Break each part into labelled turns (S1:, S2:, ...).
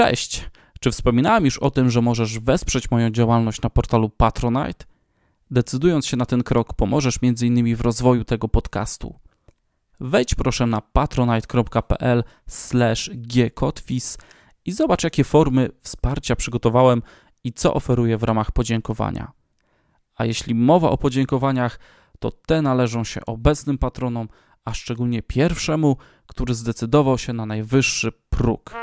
S1: Cześć! Czy wspominałem już o tym, że możesz wesprzeć moją działalność na portalu Patronite? Decydując się na ten krok, pomożesz m.in. w rozwoju tego podcastu. Wejdź proszę na patronite.pl/gkotwis i zobacz, jakie formy wsparcia przygotowałem i co oferuję w ramach podziękowania. A jeśli mowa o podziękowaniach, to te należą się obecnym patronom, a szczególnie pierwszemu, który zdecydował się na najwyższy próg.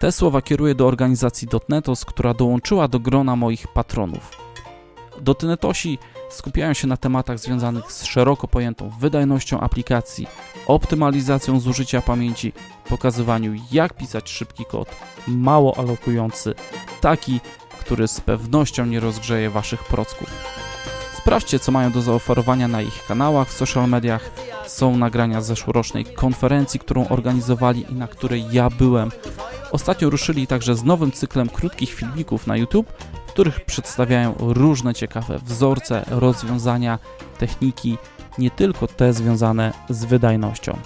S1: Te słowa kieruję do organizacji Dotnetos, która dołączyła do grona moich patronów. Dotnetosi skupiają się na tematach związanych z szeroko pojętą wydajnością aplikacji, optymalizacją zużycia pamięci, pokazywaniu jak pisać szybki kod, mało alokujący, taki, który z pewnością nie rozgrzeje waszych procków. Sprawdźcie, co mają do zaoferowania na ich kanałach w social mediach. Są nagrania z zeszłorocznej konferencji, którą organizowali i na której ja byłem. Ostatnio ruszyli także z nowym cyklem krótkich filmików na YouTube, w których przedstawiają różne ciekawe wzorce, rozwiązania, techniki, nie tylko te związane z wydajnością.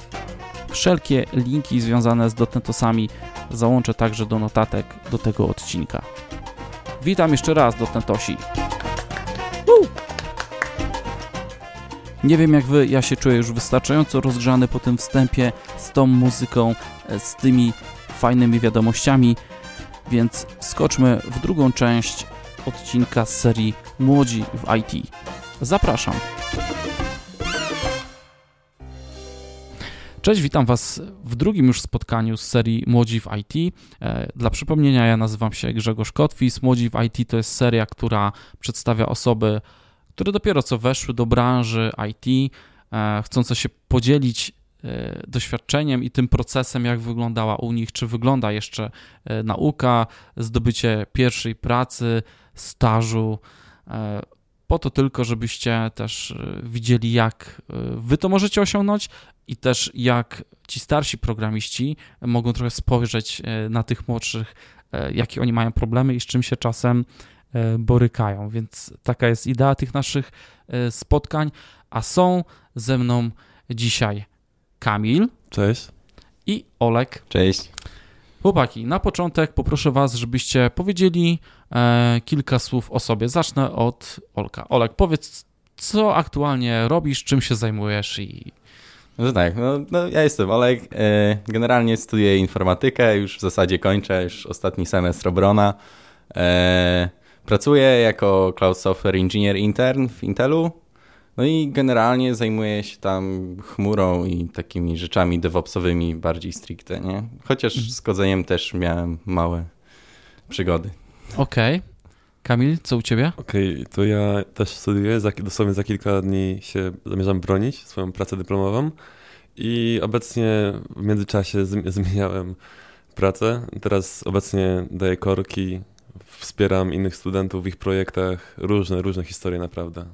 S1: Wszelkie linki związane z dotnetosami załączę także do notatek do tego odcinka. Witam jeszcze raz, dotnetosi. Nie wiem jak wy, ja się czuję już wystarczająco rozgrzany po tym wstępie z tą muzyką, e, z tymi fajnymi wiadomościami, więc skoczmy w drugą część odcinka z serii Młodzi w IT. Zapraszam. Cześć, witam Was w drugim już spotkaniu z serii Młodzi w IT. E, dla przypomnienia, ja nazywam się Grzegorz Kotwis. Młodzi w IT to jest seria, która przedstawia osoby, które dopiero co weszły do branży IT, e, chcące się podzielić e, doświadczeniem i tym procesem, jak wyglądała u nich, czy wygląda jeszcze nauka, zdobycie pierwszej pracy, stażu, po to tylko, żebyście też widzieli, jak wy to możecie osiągnąć i też jak ci starsi programiści mogą trochę spojrzeć na tych młodszych, jakie oni mają problemy i z czym się czasem borykają. Więc taka jest idea tych naszych spotkań, a są ze mną dzisiaj Kamil.
S2: Cześć.
S1: I Olek.
S3: Cześć.
S1: Chłopaki, na początek poproszę Was, żebyście powiedzieli e, kilka słów o sobie. Zacznę od Olka. Olek, powiedz, co aktualnie robisz, czym się zajmujesz i.
S3: No tak, no, no ja jestem Olek. E, generalnie studiuję informatykę, już w zasadzie kończę, już ostatni semestr obrona. E, pracuję jako Cloud Software Engineer Intern w Intelu. No i generalnie zajmuję się tam chmurą i takimi rzeczami DevOpsowymi bardziej stricte, nie? Chociaż z kodzeniem też miałem małe przygody.
S1: Okej. Okay. Kamil, co u ciebie?
S2: Okej, okay, to ja też studiuję. Za, dosłownie za kilka dni się zamierzam bronić swoją pracę dyplomową i obecnie w międzyczasie zmieniałem pracę. Teraz obecnie daję korki, wspieram innych studentów w ich projektach. Różne, różne historie naprawdę.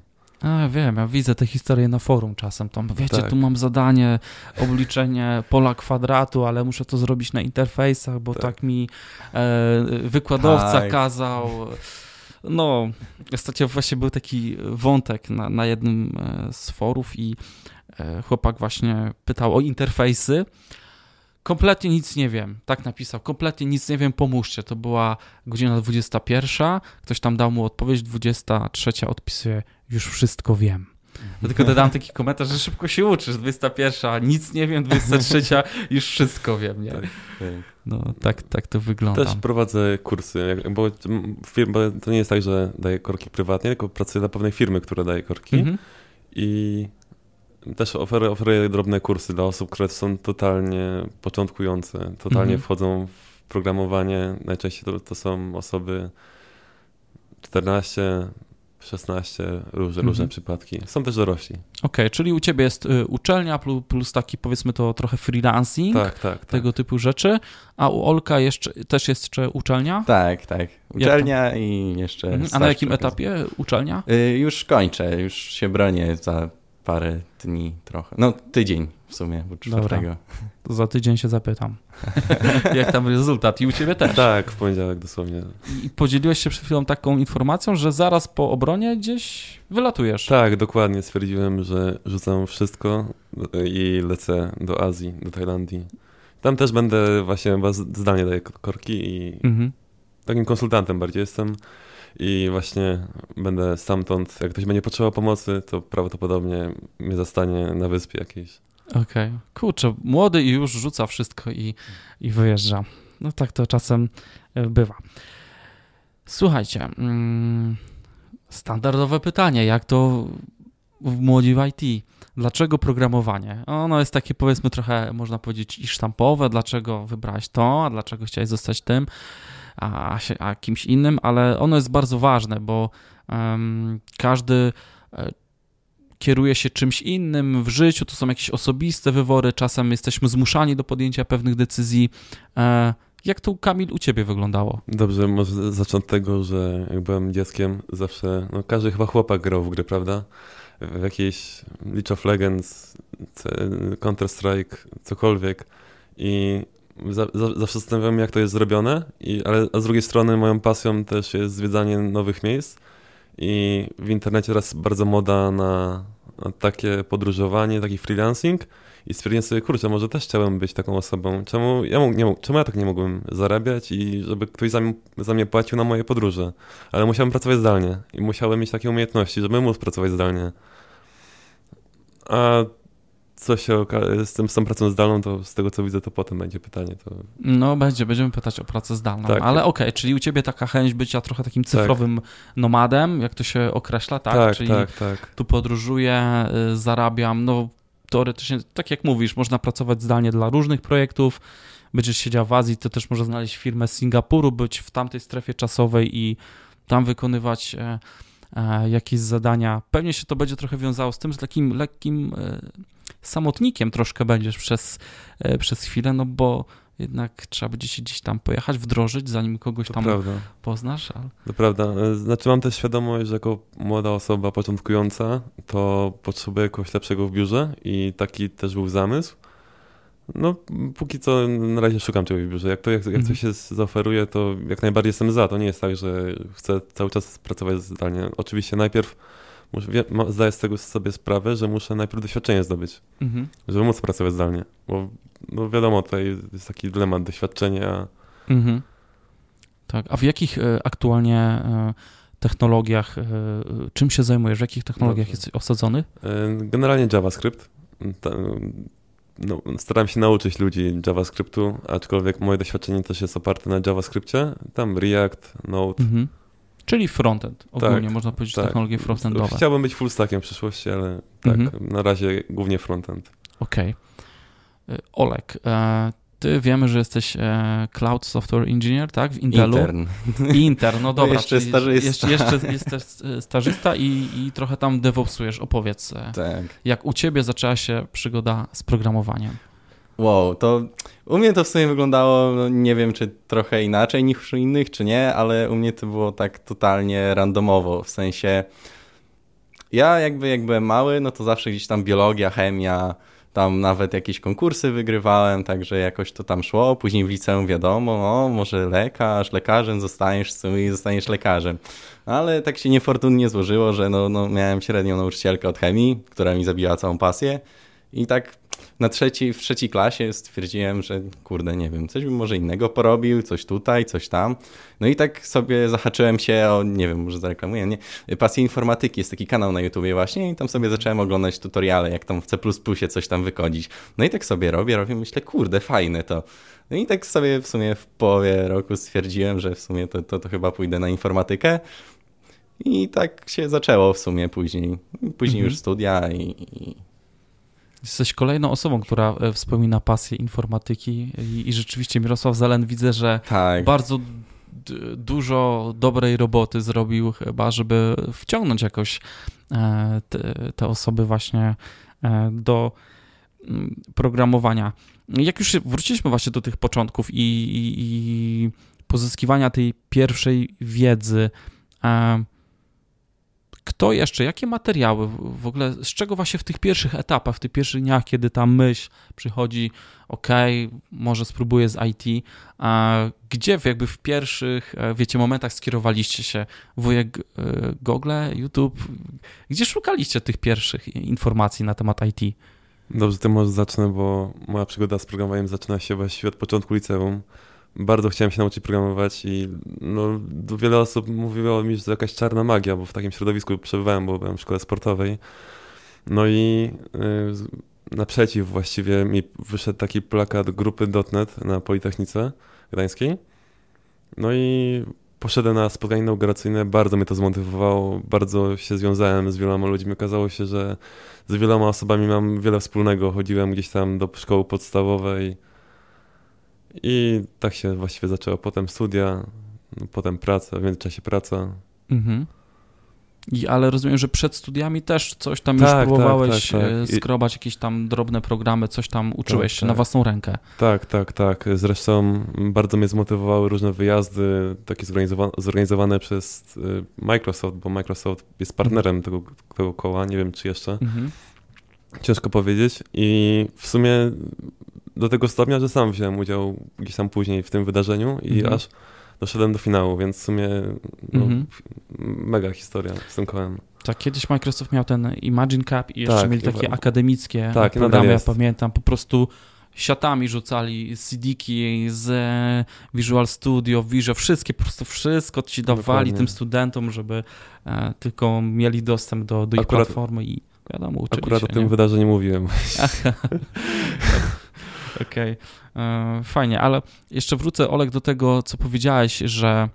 S1: A, wiem, ja widzę te historie na forum czasem. Tam, wiecie, tak. tu mam zadanie, obliczenie pola kwadratu, ale muszę to zrobić na interfejsach, bo tak, tak mi e, wykładowca tak. kazał. No, ostatnio właśnie był taki wątek na, na jednym e, z forów i e, chłopak właśnie pytał o interfejsy. Kompletnie nic nie wiem. Tak napisał. Kompletnie nic nie wiem, pomóżcie. To była godzina 21. Ktoś tam dał mu odpowiedź. 23 odpisuje, już wszystko wiem. No tylko dodam taki komentarz, że szybko się uczysz. 21, nic nie wiem, 23, już wszystko wiem, nie? Tak, tak. No tak, tak to wygląda.
S2: Też prowadzę kursy, bo firma, to nie jest tak, że daję korki prywatnie, tylko pracuję dla pewnej firmy, która daje korki mhm. i też oferuję, oferuję drobne kursy dla osób, które są totalnie początkujące, totalnie mhm. wchodzą w programowanie. Najczęściej to, to są osoby 14, 16, różne, mhm. różne przypadki. Są też dorośli. Okej,
S1: okay, czyli u ciebie jest y, uczelnia plus, plus, taki powiedzmy to trochę freelancing, tak, tak, tego tak. typu rzeczy, a u Olka jeszcze, też jest jeszcze uczelnia?
S3: Tak, tak. Uczelnia i jeszcze
S1: mhm. A na jakim etapie uczelnia?
S3: Y, już kończę, już się bronię za parę dni trochę. No tydzień w sumie, bo czwartego. Dobra,
S1: to za tydzień się zapytam. Jak tam rezultat? I u ciebie też?
S2: Tak, w poniedziałek dosłownie.
S1: I podzieliłeś się przed chwilą taką informacją, że zaraz po obronie gdzieś wylatujesz.
S2: Tak, dokładnie. Stwierdziłem, że rzucam wszystko i lecę do Azji, do Tajlandii. Tam też będę właśnie chyba zdalnie daję korki i mhm. takim konsultantem bardziej jestem i właśnie będę stamtąd, jak ktoś będzie potrzebował pomocy, to prawdopodobnie mnie zastanie na wyspie jakiejś.
S1: Okej, okay. kurczę, młody i już rzuca wszystko i, i wyjeżdża. No tak to czasem e, bywa. Słuchajcie, mm, standardowe pytanie, jak to w młodzi w IT? Dlaczego programowanie? Ono jest takie powiedzmy trochę, można powiedzieć, i sztampowe. Dlaczego wybrałeś to, a dlaczego chciałeś zostać tym, a, a kimś innym, ale ono jest bardzo ważne, bo um, każdy e, kieruje się czymś innym w życiu, to są jakieś osobiste wywory, czasem jesteśmy zmuszani do podjęcia pewnych decyzji. E, jak to, Kamil, u ciebie wyglądało?
S2: Dobrze, może zacznę od tego, że jak byłem dzieckiem, zawsze, no każdy chyba chłopak grał w gry, prawda? W jakiejś League of Legends, Counter-Strike, cokolwiek. I zawsze zastanawiam jak to jest zrobione, i, ale a z drugiej strony moją pasją też jest zwiedzanie nowych miejsc i w internecie teraz bardzo moda na, na takie podróżowanie, taki freelancing i stwierdziłem sobie, kurczę, może też chciałem być taką osobą. Czemu ja, nie, czemu ja tak nie mogłem zarabiać i żeby ktoś za, za mnie płacił na moje podróże? Ale musiałem pracować zdalnie i musiałem mieć takie umiejętności, żeby móc pracować zdalnie. A co się z, tym, z tą pracą zdalną, to z tego co widzę, to potem będzie pytanie. To...
S1: No będzie, będziemy pytać o pracę zdalną, tak. ale okej, okay, czyli u ciebie taka chęć bycia trochę takim tak. cyfrowym tak. nomadem, jak to się określa, tak?
S2: Tak,
S1: czyli
S2: tak, tak.
S1: tu podróżuję, y, zarabiam, no teoretycznie, tak jak mówisz, można pracować zdalnie dla różnych projektów, będziesz siedział w Azji, to też można znaleźć firmę z Singapuru, być w tamtej strefie czasowej i tam wykonywać e, e, jakieś zadania. Pewnie się to będzie trochę wiązało z tym, że takim lekkim e, samotnikiem troszkę będziesz przez, e, przez chwilę, no bo jednak trzeba będzie się gdzieś tam pojechać, wdrożyć, zanim kogoś to tam prawda. poznasz. Ale...
S2: To prawda. E, znaczy mam też świadomość, że jako młoda osoba początkująca, to potrzebuję kogoś lepszego w biurze i taki też był zamysł. No, póki co na razie szukam czegoś w biurze. Jak, to, jak, jak coś mhm. się zaoferuje, to jak najbardziej jestem za. To nie jest tak, że chcę cały czas pracować zdalnie. Oczywiście najpierw muszę, zdaję z tego sobie sprawę, że muszę najpierw doświadczenie zdobyć, mhm. żeby móc pracować zdalnie. Bo no wiadomo, tutaj jest taki dylemat doświadczenia. Mhm.
S1: Tak, a w jakich e, aktualnie e, technologiach, e, czym się zajmujesz? W jakich technologiach Dobrze. jesteś osadzony?
S2: Generalnie JavaScript. No, staram się nauczyć ludzi JavaScriptu, aczkolwiek moje doświadczenie też jest oparte na JavaScriptie. Tam React, Node. Mhm.
S1: Czyli frontend, ogólnie tak, można powiedzieć tak. technologie frontendowe.
S2: Chciałbym być full stackiem w przyszłości, ale tak, mhm. na razie głównie frontend.
S1: Okej. Okay. Olek, e, ty wiemy, że jesteś e, Cloud Software Engineer, tak? W Intelu.
S3: Intern.
S1: Intern, no dobra.
S3: jeszcze stażysta.
S1: Jeszcze, jeszcze jesteś stażysta i, i trochę tam DevOpsujesz. Opowiedz, e, tak. jak u ciebie zaczęła się przygoda z programowaniem.
S3: Wow, to u mnie to w sumie wyglądało, no nie wiem czy trochę inaczej niż u innych, czy nie, ale u mnie to było tak totalnie randomowo, w sensie ja jakby jak byłem mały, no to zawsze gdzieś tam biologia, chemia, tam nawet jakieś konkursy wygrywałem, także jakoś to tam szło. Później w liceum wiadomo, no może lekarz, lekarzem zostaniesz w sumie i zostaniesz lekarzem. Ale tak się niefortunnie złożyło, że no, no miałem średnią nauczycielkę od chemii, która mi zabiła całą pasję. I tak na trzeciej, w trzeciej klasie stwierdziłem, że kurde, nie wiem, coś bym może innego porobił, coś tutaj, coś tam. No i tak sobie zahaczyłem się o, nie wiem, może zareklamuję, nie? Pasję informatyki, jest taki kanał na YouTubie właśnie i tam sobie zacząłem oglądać tutoriale, jak tam w C++ coś tam wykodzić. No i tak sobie robię, robię, myślę, kurde, fajne to. No i tak sobie w sumie w połowie roku stwierdziłem, że w sumie to, to, to chyba pójdę na informatykę. I tak się zaczęło w sumie później. Później mhm. już studia i, i
S1: Jesteś kolejną osobą, która e, wspomina pasję informatyki i, i rzeczywiście Mirosław Zelen widzę, że tak. bardzo dużo dobrej roboty zrobił chyba, żeby wciągnąć jakoś e, te, te osoby właśnie e, do mm, programowania. Jak już wróciliśmy właśnie do tych początków i, i, i pozyskiwania tej pierwszej wiedzy, kto jeszcze, jakie materiały w ogóle, z czego właśnie w tych pierwszych etapach, w tych pierwszych dniach, kiedy ta myśl przychodzi, ok, może spróbuję z IT, a gdzie jakby w pierwszych, e, wiecie, momentach skierowaliście się? Wujek e, Google, YouTube, gdzie szukaliście tych pierwszych informacji na temat IT?
S2: Dobrze, tym może zacznę, bo moja przygoda z programowaniem zaczyna się właściwie od początku liceum. Bardzo chciałem się nauczyć programować i no, wiele osób mówiło mi, że to jakaś czarna magia, bo w takim środowisku przebywałem, bo byłem w szkole sportowej. No i yy, naprzeciw właściwie mi wyszedł taki plakat grupy .NET na Politechnice Gdańskiej. No i poszedłem na spotkanie inauguracyjne, bardzo mnie to zmotywowało, bardzo się związałem z wieloma ludźmi. Okazało się, że z wieloma osobami mam wiele wspólnego. Chodziłem gdzieś tam do szkoły podstawowej i tak się właściwie zaczęło. Potem studia, potem praca, w międzyczasie praca. Mhm.
S1: I, ale rozumiem, że przed studiami też coś tam tak, już próbowałeś tak, tak, tak. E, skrobać, jakieś tam drobne programy, coś tam uczyłeś się tak, na tak. własną rękę.
S2: Tak, tak, tak. Zresztą bardzo mnie zmotywowały różne wyjazdy, takie zorganizowane, zorganizowane przez e, Microsoft, bo Microsoft jest partnerem mhm. tego, tego koła, nie wiem czy jeszcze. Mhm. Ciężko powiedzieć i w sumie do tego stopnia, że sam wziąłem udział gdzieś tam później w tym wydarzeniu i mhm. aż doszedłem do finału, więc w sumie no, mhm. mega historia z tym kołem.
S1: Tak, kiedyś Microsoft miał ten Imagine Cup i jeszcze tak, mieli takie akademickie tak, programy, ja pamiętam, po prostu siatami rzucali CD-ki z Visual Studio, Visual, wszystkie, po prostu wszystko ci dawali Dokładnie. tym studentom, żeby e, tylko mieli dostęp do, do ich akurat, platformy i wiadomo, uczyli
S2: Akurat
S1: się,
S2: o tym nie? wydarzeniu mówiłem.
S1: Okej, okay. E, fajnie, ale jeszcze wrócę, Olek, do tego, co powiedziałeś, że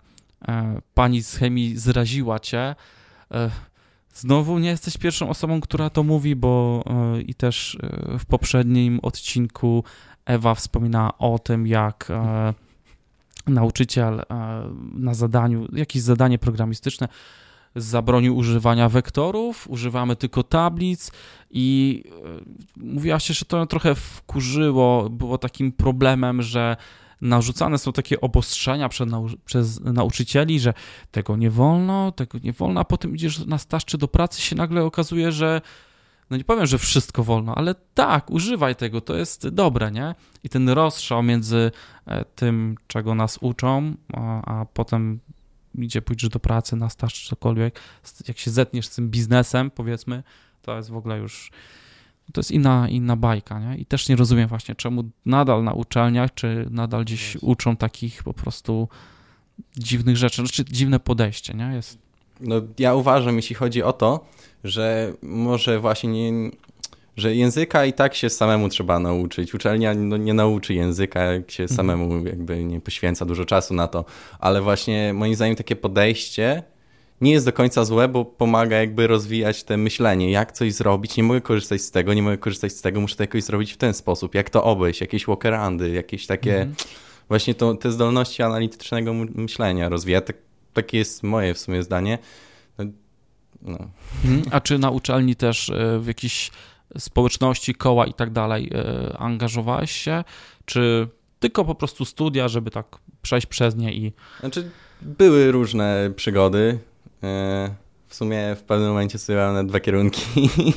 S1: e, pani z chemii zraziła cię. E, znowu nie jesteś pierwszą osobą, która to mówi, bo i też w poprzednim odcinku Ewa wspominała o tym, jak nauczyciel na zadaniu, jakieś zadanie programistyczne zabronił używania wektorów, używamy tylko tablic i e, mówiła się, że to trochę wkurzyło, było takim problemem, że narzucane są takie obostrzenia nau przez nauczycieli, że tego nie wolno, tego nie wolno, a potem idziesz na staż czy do pracy się nagle okazuje, że no nie powiem, że wszystko wolno, ale tak, używaj tego, to jest dobre, nie? I ten rozstrzał między e, tym, czego nas uczą, a, a potem idzie, pójdziesz do pracy, na staż czy cokolwiek, jak się zetniesz z tym biznesem, powiedzmy, to jest w ogóle już, to jest inna, inna bajka, nie? I też nie rozumiem właśnie, czemu nadal na uczelniach, czy nadal gdzieś uczą takich po prostu dziwnych rzeczy, znaczy dziwne podejście, nie? Jest...
S3: No ja uważam, jeśli chodzi o to, że może właśnie nie, że języka i tak się samemu trzeba nauczyć. Uczelnia no, nie nauczy języka, jak się mhm. samemu jakby nie poświęca dużo czasu na to, ale właśnie moim zdaniem takie podejście nie jest do końca złe, bo pomaga jakby rozwijać te myślenie, jak coś zrobić, nie mogę korzystać z tego, nie mogę korzystać z tego, muszę to jakoś zrobić w ten sposób, jak to obejść, jakieś walkerandy, jakieś takie mhm. właśnie to, te zdolności analitycznego myślenia rozwija. Tak, takie jest moje w sumie zdanie. No.
S1: no. Mhm. A czy na uczelni też e, w jakiś społeczności, koła i tak dalej e, angażowałeś się, czy tylko po prostu studia, żeby tak przejść przez nie i...
S3: Znaczy, były różne przygody. E, w sumie w pewnym momencie studiowałem na dwa kierunki.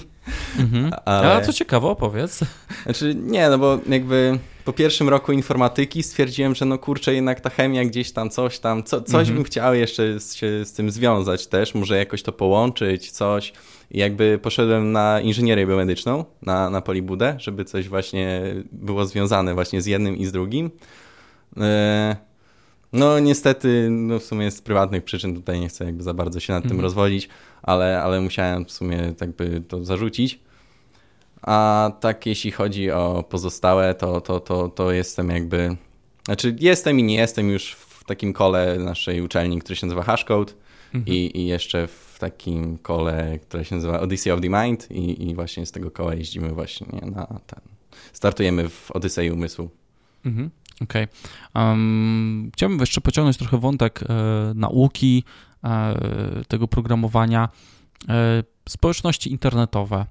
S1: Mhm. Ale... A co ciekawe, opowiedz.
S3: Znaczy, nie, no bo jakby po pierwszym roku informatyki stwierdziłem, że no kurczę, jednak ta chemia gdzieś tam, coś tam, co, coś mhm. bym chciał jeszcze się z tym związać też, może jakoś to połączyć, coś. I jakby poszedłem na inżynierię biomedyczną, na, na Polibudę, żeby coś właśnie było związane właśnie z jednym i z drugim. E, no niestety, no w sumie z prywatnych przyczyn tutaj nie chcę jakby za bardzo się nad tym mhm. rozwodzić, ale, ale musiałem w sumie tak by to zarzucić. A tak jeśli chodzi o pozostałe, to, to, to, to jestem jakby... Znaczy jestem i nie jestem już w takim kole naszej uczelni, który się nazywa Hashcode mhm. i, i jeszcze w takim kole, które się nazywa Odyssey of the Mind i, i właśnie z tego koła jeździmy właśnie na ten... Startujemy w Odyssey Umysłu.
S1: Mhm. Okej. Okay. Um, chciałbym jeszcze pociągnąć trochę wątek e, nauki, e, tego programowania, e, społeczności internetowe.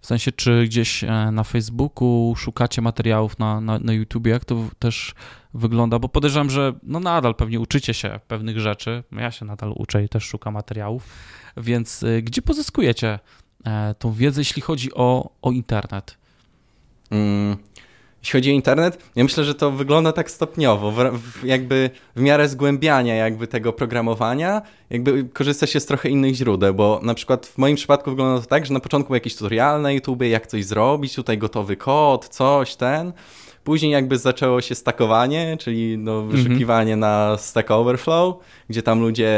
S1: W sensie, czy gdzieś e, na Facebooku szukacie materiałów na, na, na YouTubie, jak to też wygląda? Bo podejrzewam, że no nadal pewnie uczycie się pewnych rzeczy. Ja się nadal uczę i też szukam materiałów. Więc e, gdzie pozyskujecie e, tą wiedzę, jeśli chodzi o, o internet?
S3: Mm, jeśli chodzi o internet, ja myślę, że to wygląda tak stopniowo, w, w, jakby w miarę zgłębiania jakby tego programowania, jakby korzysta się z trochę innych źródeł, bo na przykład w moim przypadku wygląda to tak, że na początku był jakiś tutorial na YouTubie, jak coś zrobić, tutaj gotowy kod, coś, ten, Później jakby zaczęło się stakowanie, czyli no mhm. wyszukiwanie mm -hmm. na Stack Overflow, gdzie tam ludzie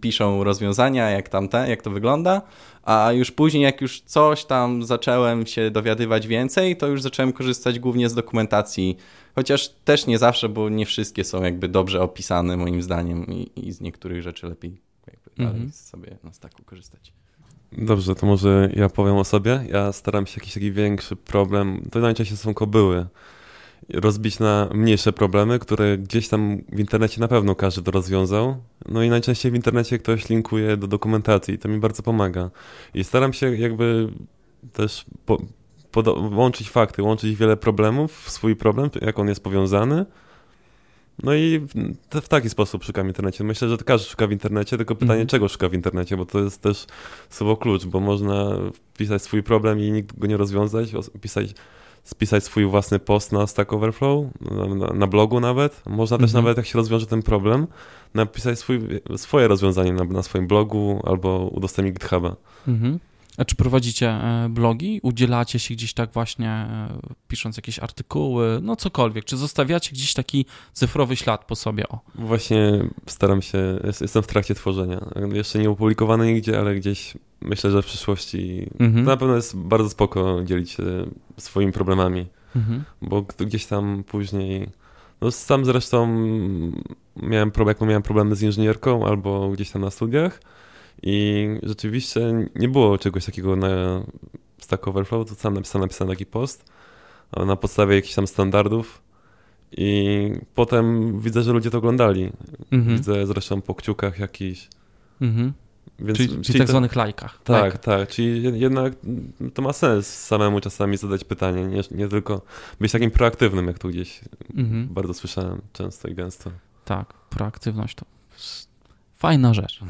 S3: piszą rozwiązania, jak, tam te, jak to wygląda, a już później jak już coś tam zacząłem się dowiadywać więcej, to już zacząłem korzystać głównie z dokumentacji, chociaż też nie zawsze, bo nie wszystkie są jakby dobrze opisane moim zdaniem i, i z niektórych rzeczy lepiej jakby mm -hmm. sobie na Stacku korzystać.
S2: Dobrze, to może ja powiem o sobie. Ja staram się jakiś taki większy problem, to najczęściej są kobyły rozbić na mniejsze problemy, które gdzieś tam w internecie na pewno każdy to rozwiązał. No i najczęściej w internecie ktoś linkuje do dokumentacji i to mi bardzo pomaga. I staram się jakby też po, łączyć fakty, łączyć wiele problemów w swój problem, jak on jest powiązany. No i w, taki sposób szukam w internecie. Myślę, że każdy szuka w internecie, tylko pytanie, mm. czego szuka w internecie, bo to jest też słowo klucz, bo można wpisać swój problem i nikt go nie rozwiązać, pisać spisać swój własny post na Stack Overflow, na, na blogu nawet. Można też mhm. nawet, jak się rozwiąże ten problem, napisać swój, swoje rozwiązanie na, na swoim blogu albo udostępnić GitHuba. Mhm.
S1: A czy prowadzicie e, blogi? Udzielacie się gdzieś tak właśnie, e, pisząc jakieś artykuły, no cokolwiek? Czy zostawiacie gdzieś taki cyfrowy ślad po sobie? O.
S2: Właśnie staram się, jestem w trakcie tworzenia. Jeszcze nie opublikowane nigdzie, ale gdzieś myślę, że w przyszłości mhm. to na pewno jest bardzo spoko dzielić się swoimi problemami, mhm. bo gdzieś tam później, no sam zresztą miałem, problem, jak miałem problemy z inżynierką albo gdzieś tam na studiach i rzeczywiście nie było czegoś takiego na Stack Overflow, to sam napisałem, napisałem taki post na podstawie jakichś tam standardów i potem widzę, że ludzie to oglądali. Mhm. Widzę zresztą po kciukach jakichś. Mhm.
S1: Więc, czyli, czyli, czyli tak zwanych lajkach.
S2: Tak, tak, tak, Czyli jednak to ma sens samemu czasami zadać pytanie, nie, nie tylko być takim proaktywnym, jak tu gdzieś mhm. bardzo słyszałem często i gęsto.
S1: Tak, proaktywność to Fajna rzecz.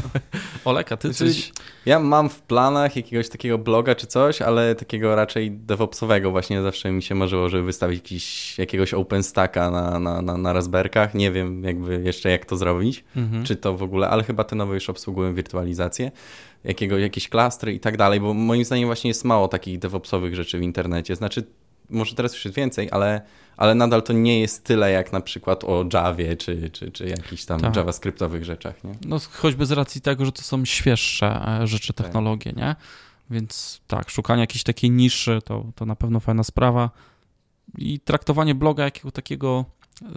S1: Oleka, ty znaczy, coś...
S3: Ja mam w planach jakiegoś takiego bloga czy coś, ale takiego raczej DevOpsowego właśnie zawsze mi się marzyło, żeby wystawić jakiś, jakiegoś OpenStacka na, na, na, na Raspberkach. Nie wiem jakby jeszcze jak to zrobić, mhm. czy to w ogóle, ale chyba te nowe już obsługują wirtualizację, jakiego, jakieś klastry i tak dalej, bo moim zdaniem właśnie jest mało takich DevOpsowych rzeczy w internecie. Znaczy może teraz już jest więcej, ale, ale nadal to nie jest tyle jak na przykład o Javie czy, czy, czy jakichś tam tak. JavaScriptowych rzeczach. Nie?
S1: No choćby z racji tego, że to są świeższe e, rzeczy, tak. technologie, tak. nie? Więc tak, szukanie jakiejś takiej niszy to, to na pewno fajna sprawa. I traktowanie bloga jakiego takiego yy,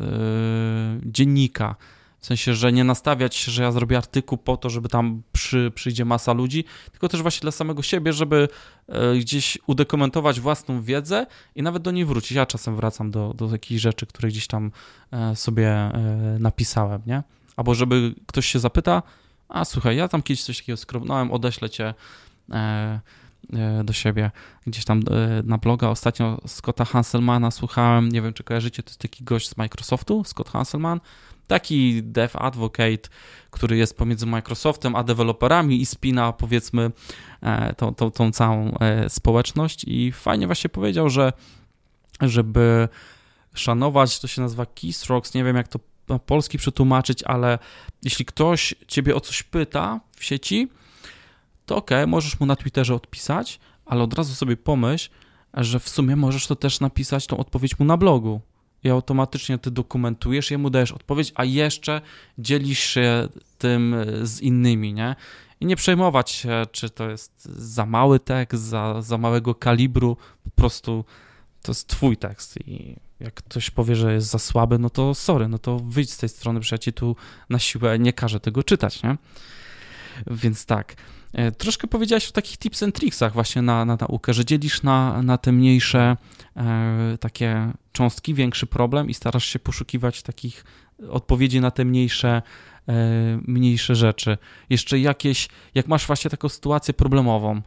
S1: dziennika, w sensie, że nie nastawiać się, że ja zrobię artykuł po to, żeby tam przy, przyjdzie masa ludzi, tylko też właśnie dla samego siebie, żeby e, gdzieś udokumentować własną wiedzę i nawet do niej wrócić. Ja czasem wracam do, do jakichś rzeczy, które gdzieś tam e, sobie e, napisałem, nie? Albo żeby ktoś się zapyta, a słuchaj, ja tam kiedyś coś takiego skrobnąłem, odeślę cię do siebie gdzieś tam na bloga. Ostatnio Scotta Hanselmana słuchałem, nie wiem czy kojarzycie, to jest taki gość z Microsoftu, Scott Hanselman, taki dev advocate, który jest pomiędzy Microsoftem a deweloperami i spina powiedzmy e, tą, tą, tą całą e, społeczność. I fajnie właśnie powiedział, że żeby szanować, to się nazywa keystrokes, nie wiem jak to na polski przetłumaczyć, ale jeśli ktoś ciebie o coś pyta w sieci, to ok, możesz mu na Twitterze odpisać, ale od razu sobie pomyśl, że w sumie możesz to też napisać tą odpowiedź mu na blogu i automatycznie ty dokumentujesz, jemu dajesz odpowiedź, a jeszcze dzielisz się tym z innymi, nie? I nie przejmować się, czy to jest za mały tekst, za, za małego kalibru, po prostu to jest twój tekst i jak ktoś powie, że jest za słaby, no to sorry, no to wyjdź z tej strony, przecież ja ci tu na siłę nie każę tego czytać, nie? Więc tak. E, troszkę powiedziałeś o takich tips and tricksach właśnie na, na naukę, że dzielisz na, na te mniejsze e, takie cząstki, większy problem i starasz się poszukiwać takich odpowiedzi na te mniejsze, e, mniejsze rzeczy. Jeszcze jakieś, jak masz właśnie taką sytuację problemową,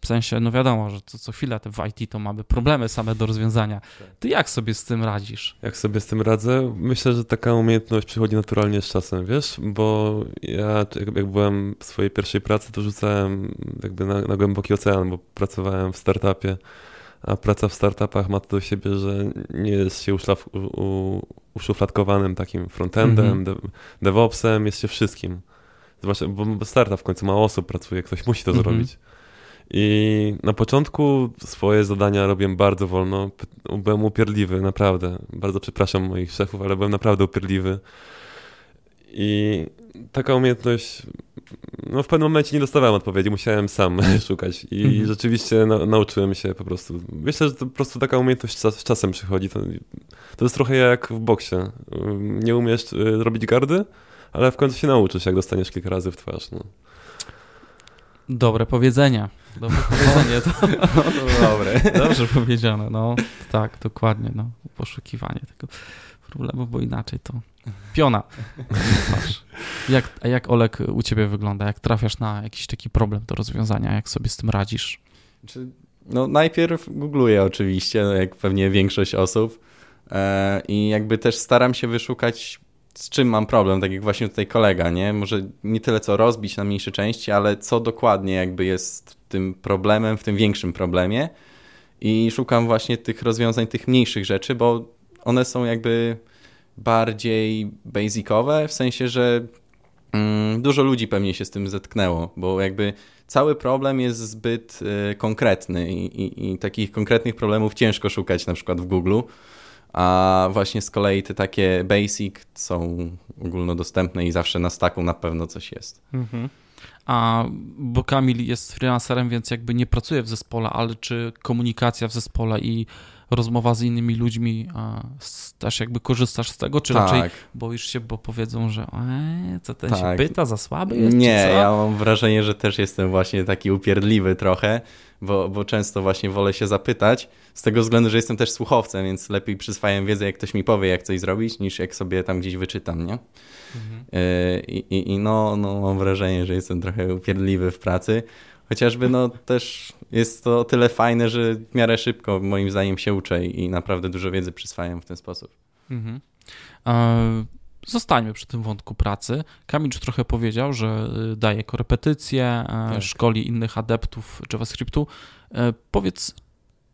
S1: w sensie, no wiadomo, że co, co chwilę w IT to mamy problemy same do rozwiązania. Ty jak sobie z tym radzisz?
S2: Jak sobie z tym radzę? Myślę, że taka umiejętność przychodzi naturalnie z czasem, wiesz? Bo ja jak byłem w swojej pierwszej pracy, to rzucałem jakby na, na głęboki ocean, bo pracowałem w startupie a praca w startupach ma to do siebie, że nie jest się uszlaf, u, uszufladkowanym takim frontendem, mm -hmm. DevOpsem, jest się wszystkim. Zwłaszcza, bo startup w końcu ma osób pracuje, ktoś musi to mm -hmm. zrobić. I na początku swoje zadania robiłem bardzo wolno. Byłem upierdliwy, naprawdę. Bardzo przepraszam moich szefów, ale byłem naprawdę upierdliwy. I taka umiejętność, no w pewnym momencie nie dostawałem odpowiedzi, musiałem sam szukać i mhm. rzeczywiście na, nauczyłem się po prostu. Myślę, że to po prostu taka umiejętność z czasem przychodzi. To, to jest trochę jak w boksie. Nie umiesz y, robić gardy, ale w końcu się nauczysz, jak dostaniesz kilka razy w twarz. No.
S1: Dobre powiedzenie. Dobre powiedzenie. To,
S3: no, to dobre.
S1: Dobrze powiedziane, no tak, dokładnie. No, poszukiwanie tego problemu, bo inaczej to piona. Masz. Jak, a jak Olek u ciebie wygląda? Jak trafiasz na jakiś taki problem do rozwiązania? Jak sobie z tym radzisz?
S3: No najpierw googluję oczywiście, no, jak pewnie większość osób e, i jakby też staram się wyszukać z czym mam problem, tak jak właśnie tutaj kolega, nie? Może nie tyle co rozbić na mniejsze części, ale co dokładnie jakby jest tym problemem, w tym większym problemie i szukam właśnie tych rozwiązań, tych mniejszych rzeczy, bo one są jakby bardziej basicowe, w sensie, że mm, dużo ludzi pewnie się z tym zetknęło, bo jakby cały problem jest zbyt y, konkretny i, i, i, takich konkretnych problemów ciężko szukać na przykład w Google, a właśnie z kolei te takie basic są ogólnodostępne i zawsze na staku na pewno coś jest. Mhm.
S1: A bo Kamil jest freelancerem, więc jakby nie pracuje w zespole, ale czy komunikacja w zespole i rozmowa z innymi ludźmi, a też jakby korzystasz z tego, czy tak. raczej boisz się, bo powiedzą, że e, co ten tak. się pyta, za słaby jest,
S3: Nie, ja mam wrażenie, że też jestem właśnie taki upierdliwy trochę, bo, bo często właśnie wolę się zapytać, z tego względu, że jestem też słuchowcem, więc lepiej przyswajam wiedzę, jak ktoś mi powie, jak coś zrobić, niż jak sobie tam gdzieś wyczytam, nie? Mhm. E, I, i, I no, no mam wrażenie, że jestem trochę upierdliwy w pracy, Chociażby no też jest to o tyle fajne, że w miarę szybko moim zdaniem się uczę i naprawdę dużo wiedzy przyswajam w ten sposób. Mhm.
S1: Zostańmy przy tym wątku pracy. Kamil już trochę powiedział, że y, daje korepetycje, e, tak. szkoli innych adeptów JavaScriptu. E, powiedz,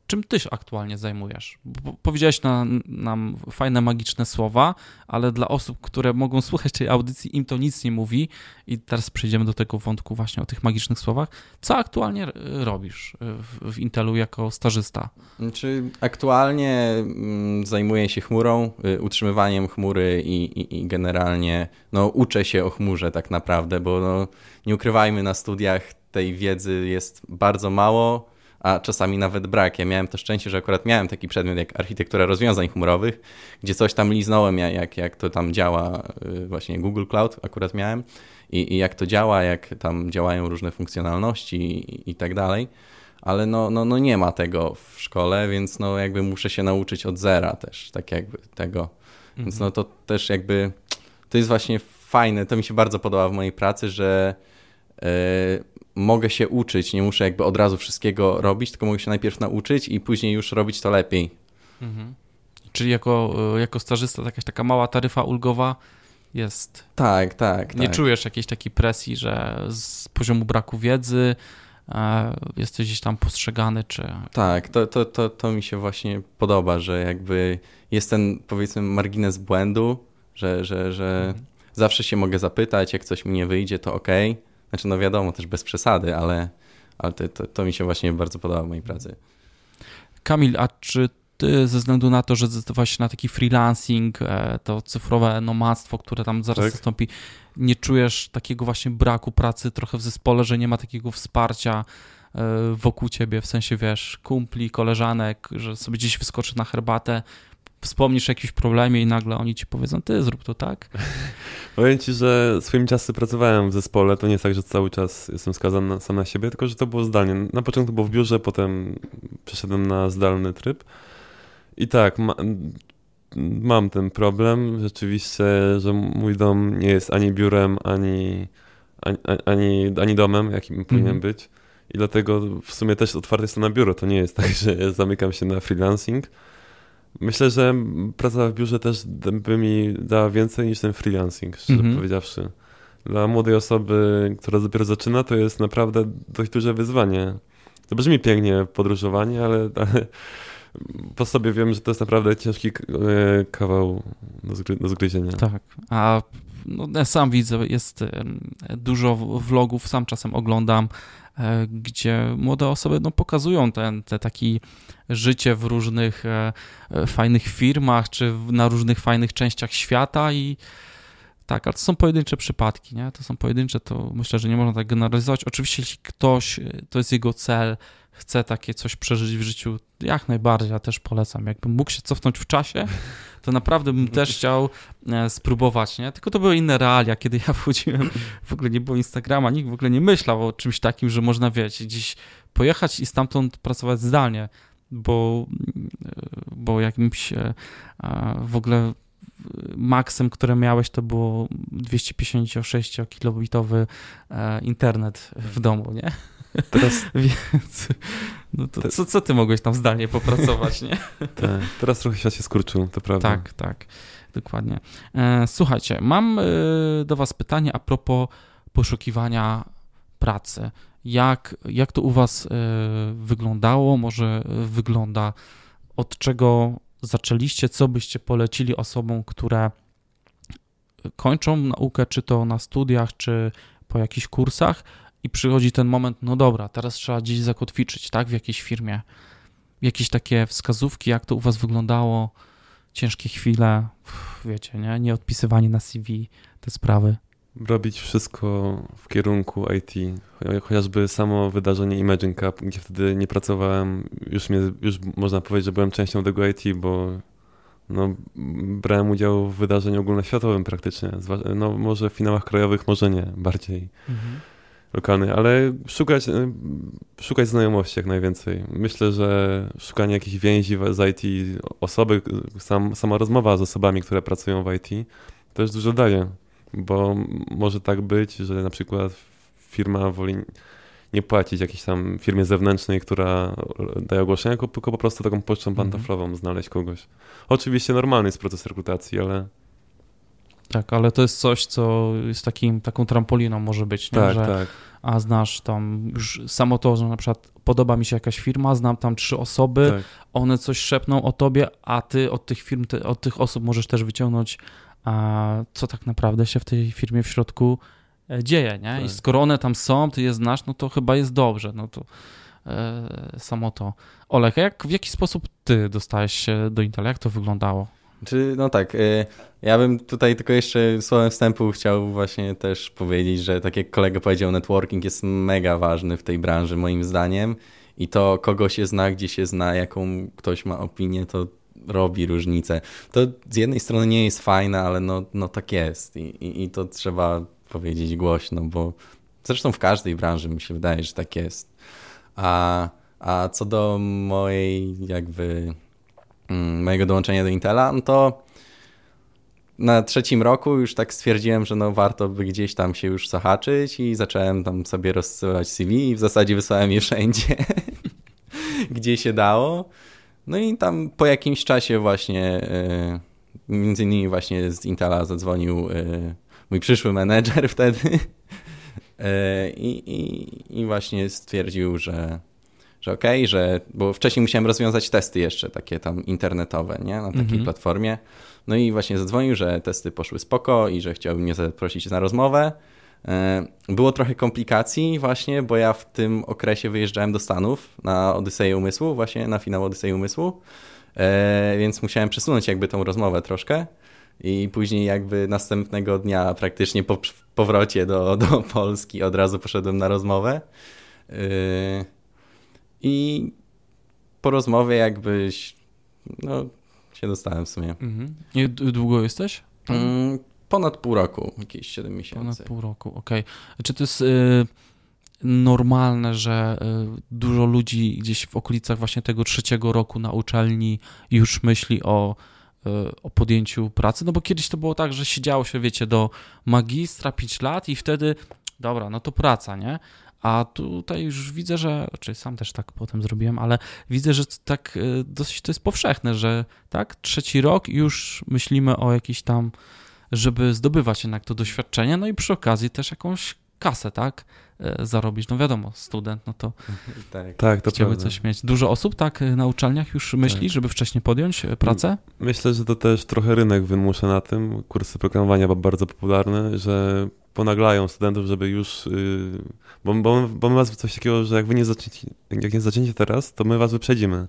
S1: czym ty się aktualnie zajmujesz? Bo powiedziałeś na, nam fajne, magiczne słowa, ale dla osób, które mogą słuchać tej audycji, im to nic nie mówi. I teraz przejdziemy do tego wątku właśnie o tych magicznych słowach. Co aktualnie robisz w, w Intelu jako stażysta?
S3: Znaczy, aktualnie mm, zajmuję się chmurą, y, utrzymywaniem chmury i, i, i, generalnie no, uczę się o chmurze tak naprawdę, bo no, nie ukrywajmy, na studiach tej wiedzy jest bardzo mało a czasami nawet brak. Ja miałem to szczęście, że akurat miałem taki przedmiot jak architektura rozwiązań chmurowych, gdzie coś tam liznąłem, jak, jak to tam działa, y, właśnie Google Cloud akurat miałem i, i jak to działa, jak tam działają różne funkcjonalności i, i tak dalej ale no, no, no nie ma tego w szkole, więc no jakby muszę się nauczyć od zera też, tak jakby tego. Mhm. Więc no to też jakby, to jest właśnie fajne, to mi się bardzo podoba w mojej pracy, że yy, mogę się uczyć, nie muszę jakby od razu wszystkiego robić, tylko mogę się najpierw nauczyć i później już robić to lepiej. Mhm.
S1: Czyli jako, jako stażysta jakaś taka mała taryfa ulgowa jest.
S3: Tak, tak.
S1: Nie
S3: tak.
S1: czujesz jakiejś takiej presji, że z poziomu braku wiedzy e, jesteś gdzieś tam postrzegany, czy...
S3: Tak, to, to, to, to mi się właśnie podoba, że jakby jest ten powiedzmy margines błędu, że, że, że mhm. zawsze się mogę zapytać, jak coś mi nie wyjdzie, to ok znaczy, no wiadomo, też bez przesady, ale, ale to, to, to mi się właśnie bardzo podoba w mojej pracy.
S1: Kamil, a czy ty ze względu na to, że zdecydowałeś się na taki freelancing, e, to cyfrowe nomadztwo, które tam zaraz tak. zastąpi, nie czujesz takiego właśnie braku pracy trochę w zespole, że nie ma takiego wsparcia e, wokół ciebie, w sensie, wiesz, kumpli, koleżanek, że sobie gdzieś wyskoczy na herbatę, wspomnisz o jakimś problemie i nagle oni ci powiedzą, ty zrób to tak.
S2: Powiem ci, że swoim czasem pracowałem w zespole, to nie jest tak, że cały czas jestem skazany na, sam na siebie, tylko że to było zdalnie. Na początku było w biurze, potem przeszedłem na zdalny tryb. I tak, ma, mam ten problem rzeczywiście, że mój dom nie jest ani biurem, ani, ani, ani, ani domem, jakim powinien -hmm. być. I dlatego w sumie też otwarte jest to na biuro. To nie jest tak, że zamykam się na freelancing Myślę, że praca w biurze też by mi dała więcej niż ten freelancing, szczerze mm -hmm. powiedziawszy. Dla młodej osoby, która dopiero zaczyna, to jest naprawdę dość duże wyzwanie. to brzmi pięknie podróżowanie, ale, ale po sobie wiem, że to jest naprawdę ciężki e, kawał do, zgry, do zgryzienia.
S1: Tak, a no, sam widzę, jest dużo vlogów, sam czasem oglądam, e, gdzie młode osoby no, pokazują ten, te taki życie w różnych e, fajnych firmach, czy na różnych fajnych częściach świata i tak, ale to są pojedyncze przypadki, nie? To są pojedyncze, to myślę, że nie można tak generalizować. Oczywiście, jeśli ktoś, to jest jego cel, chce takie coś przeżyć w życiu, jak najbardziej, ja też polecam. Jakbym mógł się cofnąć w czasie, to naprawdę bym też chciał e, spróbować, nie? Tylko to były inne realia, kiedy ja wchodziłem, w ogóle nie było Instagrama, nikt w ogóle nie myślał o czymś takim, że można, wiecie, gdzieś pojechać i stamtąd pracować zdalnie, bo, e, bo jakimś e, w ogóle maksem, które miałeś, to było 256 kilobitowy internet w domu, nie? Teraz... Więc no to co, co ty mogłeś tam zdalnie popracować, nie?
S2: Tak. Teraz trochę świat się skurczył, to prawda.
S1: Tak, tak, dokładnie. E, słuchajcie, mam e, do was pytanie a propos poszukiwania pracy. Jak, jak to u was e, wyglądało? Może wygląda? Od czego zaczęliście? Co byście polecili osobom, które kończą naukę, czy to na studiach, czy po jakichś kursach, i przychodzi ten moment, no dobra, teraz trzeba gdzieś zakotwiczyć, tak, w jakiejś firmie. Jakieś takie wskazówki, jak to u was wyglądało, ciężkie chwile, wiecie, nie, nie odpisywanie na CV, te sprawy.
S2: Robić wszystko w kierunku IT, chociażby samo wydarzenie Imagine Cup, gdzie wtedy nie pracowałem, już, mnie, już można powiedzieć, że byłem częścią tego IT, bo no, brałem udział w wydarzeniu ogólnoświatowym praktycznie, no może w finałach krajowych, może nie, bardziej. Mhm lokalnej, ale szukać, e, szukać znajomości jak najwięcej. Myślę, że szukanie jakichś więzi z IT, osoby, sam, sama rozmowa z osobami, które pracują w IT, też dużo daje, bo może tak być, że na przykład firma woli nie płacić jakiejś tam firmie zewnętrznej, która daje ogłoszenia, tylko po prostu taką pocztą mhm. pantoflową znaleźć kogoś. Oczywiście normalny jest proces rekrutacji, ale
S1: tak, ale to jest coś, co jest takim, taką trampoliną może być, nie?
S2: Tak, że, tak.
S1: A znasz tam już samo to, że na przykład podoba mi się jakaś firma, znam tam trzy osoby, tak. one coś szepną o tobie, a ty od tych firm, od tych osób możesz też wyciągnąć, a, co tak naprawdę się w tej firmie w środku e, dzieje, nie? Tak. I skoro one tam są, ty je znasz, no to chyba jest dobrze, no to e, samo to. Olek, jak, w jaki sposób ty dostałeś się do Intela? Jak to wyglądało?
S3: Czy, no tak, y, ja bym tutaj tylko jeszcze słowem wstępu chciał właśnie też powiedzieć, że tak jak kolega powiedział, networking jest mega ważny w tej branży moim zdaniem i to kogo się zna, gdzie się zna, jaką ktoś ma opinię, to robi różnicę. To z jednej strony nie jest fajne, ale no, no tak jest I, i, i to trzeba powiedzieć głośno, bo zresztą w każdej branży mi się wydaje, że tak jest. A, a co do mojej jakby mojego dołączenia do Intela, no to na trzecim roku już tak stwierdziłem, że no warto by gdzieś tam się już zahaczyć i zacząłem tam sobie rozsyłać CV i w zasadzie wysłałem je wszędzie, gdzie się dało. No i tam po jakimś czasie właśnie, y, między innymi właśnie z Intela zadzwonił y, mój przyszły menedżer wtedy y, i, i, i właśnie stwierdził, że że okej, okay, że, bo wcześniej musiałem rozwiązać testy jeszcze takie tam internetowe, nie, na takiej mhm. platformie. No i właśnie zadzwonił, że testy poszły spoko i że chciałby mnie zaprosić na rozmowę. E, było trochę komplikacji właśnie, bo ja w tym okresie wyjeżdżałem do Stanów na Odyseję Umysłu, właśnie na finał Odysei Umysłu, e, więc musiałem przesunąć jakby tą rozmowę troszkę i później jakby następnego dnia praktycznie po powrocie do, do Polski od razu poszedłem na rozmowę. I po rozmowie jakbyś, no, się dostałem w sumie. Mhm.
S1: I długo jesteś?
S3: Mm, ponad pół roku, jakieś 7 miesięcy.
S1: Ponad pół roku, okej. Okay. Czy to jest y, normalne, że y, dużo ludzi gdzieś w okolicach właśnie tego trzeciego roku na uczelni już myśli o y, o podjęciu pracy, no bo kiedyś to było tak, że siedziało się, wiecie, do magistra 5 lat i wtedy, dobra, no to praca, nie? A tutaj już widzę, że, czy sam też tak potem zrobiłem, ale widzę, że tak y, dosyć to jest powszechne, że tak, trzeci rok już myślimy o jakiś tam, żeby zdobywać jednak to doświadczenie, no i przy okazji też jakąś kasę, tak? E, zarobić. No wiadomo, student, no to
S2: tak, tak to
S1: chciałby prawda. coś mieć. Dużo osób tak na uczelniach już myśli, tak. żeby wcześniej podjąć pracę?
S2: Myślę, że to też trochę rynek wymusza na tym. Kursy programowania bardzo popularne, że ponaglają studentów, żeby już, yy, bo, bo, bo my was coś takiego, że jak wy nie zaczniecie, jak nie zaczniecie teraz, to my was wyprzedzimy.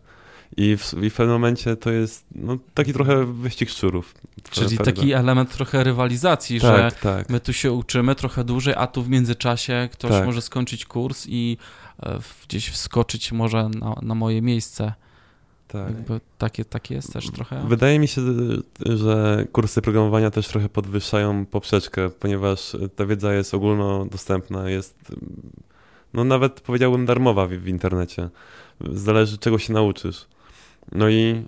S2: I w, I w pewnym momencie to jest no, taki trochę wyścig szczurów.
S1: Czyli taki element trochę rywalizacji, tak, że tak. my tu się uczymy trochę dłużej, a tu w międzyczasie ktoś tak. może skończyć kurs i e, gdzieś wskoczyć może na, na moje miejsce. Tak. Jakby takie, takie jest też trochę.
S2: Wydaje mi się, że kursy programowania też trochę podwyższają poprzeczkę, ponieważ ta wiedza jest ogólnodostępna, jest no nawet powiedziałbym darmowa w, w internecie. Zależy czego się nauczysz. No i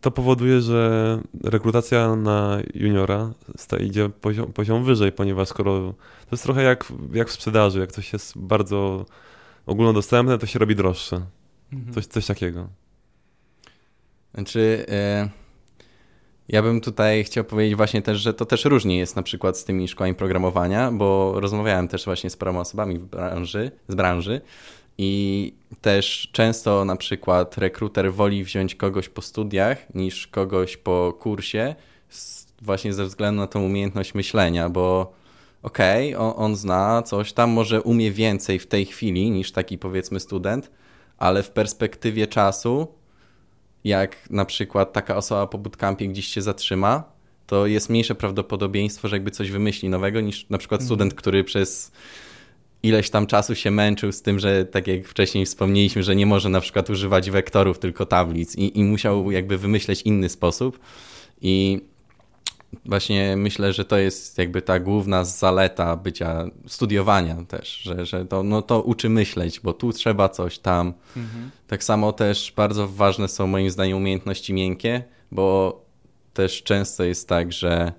S2: to powoduje, że rekrutacja na juniora idzie poziom, poziom wyżej, ponieważ skoro to jest trochę jak, jak w sprzedaży, jak coś jest bardzo ogólnodostępne, to się robi droższe. Mhm. Coś, coś takiego.
S3: Znaczy, e, ja bym tutaj chciał powiedzieć właśnie też, że to też różnie jest na przykład z tymi szkołami programowania, bo rozmawiałem też właśnie z paroma osobami w branży, z branży i też często na przykład rekruter woli wziąć kogoś po studiach niż kogoś po kursie, właśnie ze względu na tą umiejętność myślenia, bo okej, okay, on, on zna coś tam, może umie więcej w tej chwili niż taki powiedzmy student, ale w perspektywie czasu, jak na przykład taka osoba po bootcampie gdzieś się zatrzyma, to jest mniejsze prawdopodobieństwo, że jakby coś wymyśli nowego niż na przykład mhm. student, który przez ileś tam czasu się męczył z tym, że tak jak wcześniej wspomnieliśmy, że nie może na przykład używać wektorów, tylko tablic i, i musiał jakby wymyśleć inny sposób. I właśnie myślę, że to jest jakby ta główna zaleta bycia, studiowania też, że, że to, no to uczy myśleć, bo tu trzeba coś tam. Mhm. Tak samo też bardzo ważne są moim zdaniem umiejętności miękkie, bo też często jest tak, że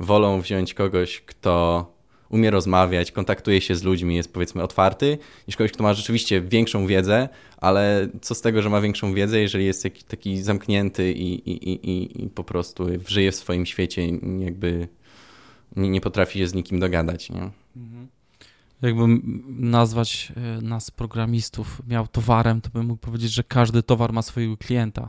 S3: wolą wziąć kogoś, kto umie rozmawiać, kontaktuje się z ludźmi, jest powiedzmy otwarty, niż kogoś, kto ma rzeczywiście większą wiedzę, ale co z tego, że ma większą wiedzę, jeżeli jest taki, zamknięty i, i, i, i po prostu żyje w swoim świecie, jakby nie, nie potrafi się z nikim dogadać. Nie? Mhm.
S1: Jakbym nazwać e, nas programistów miał towarem, to bym mógł powiedzieć, że każdy towar ma swojego klienta.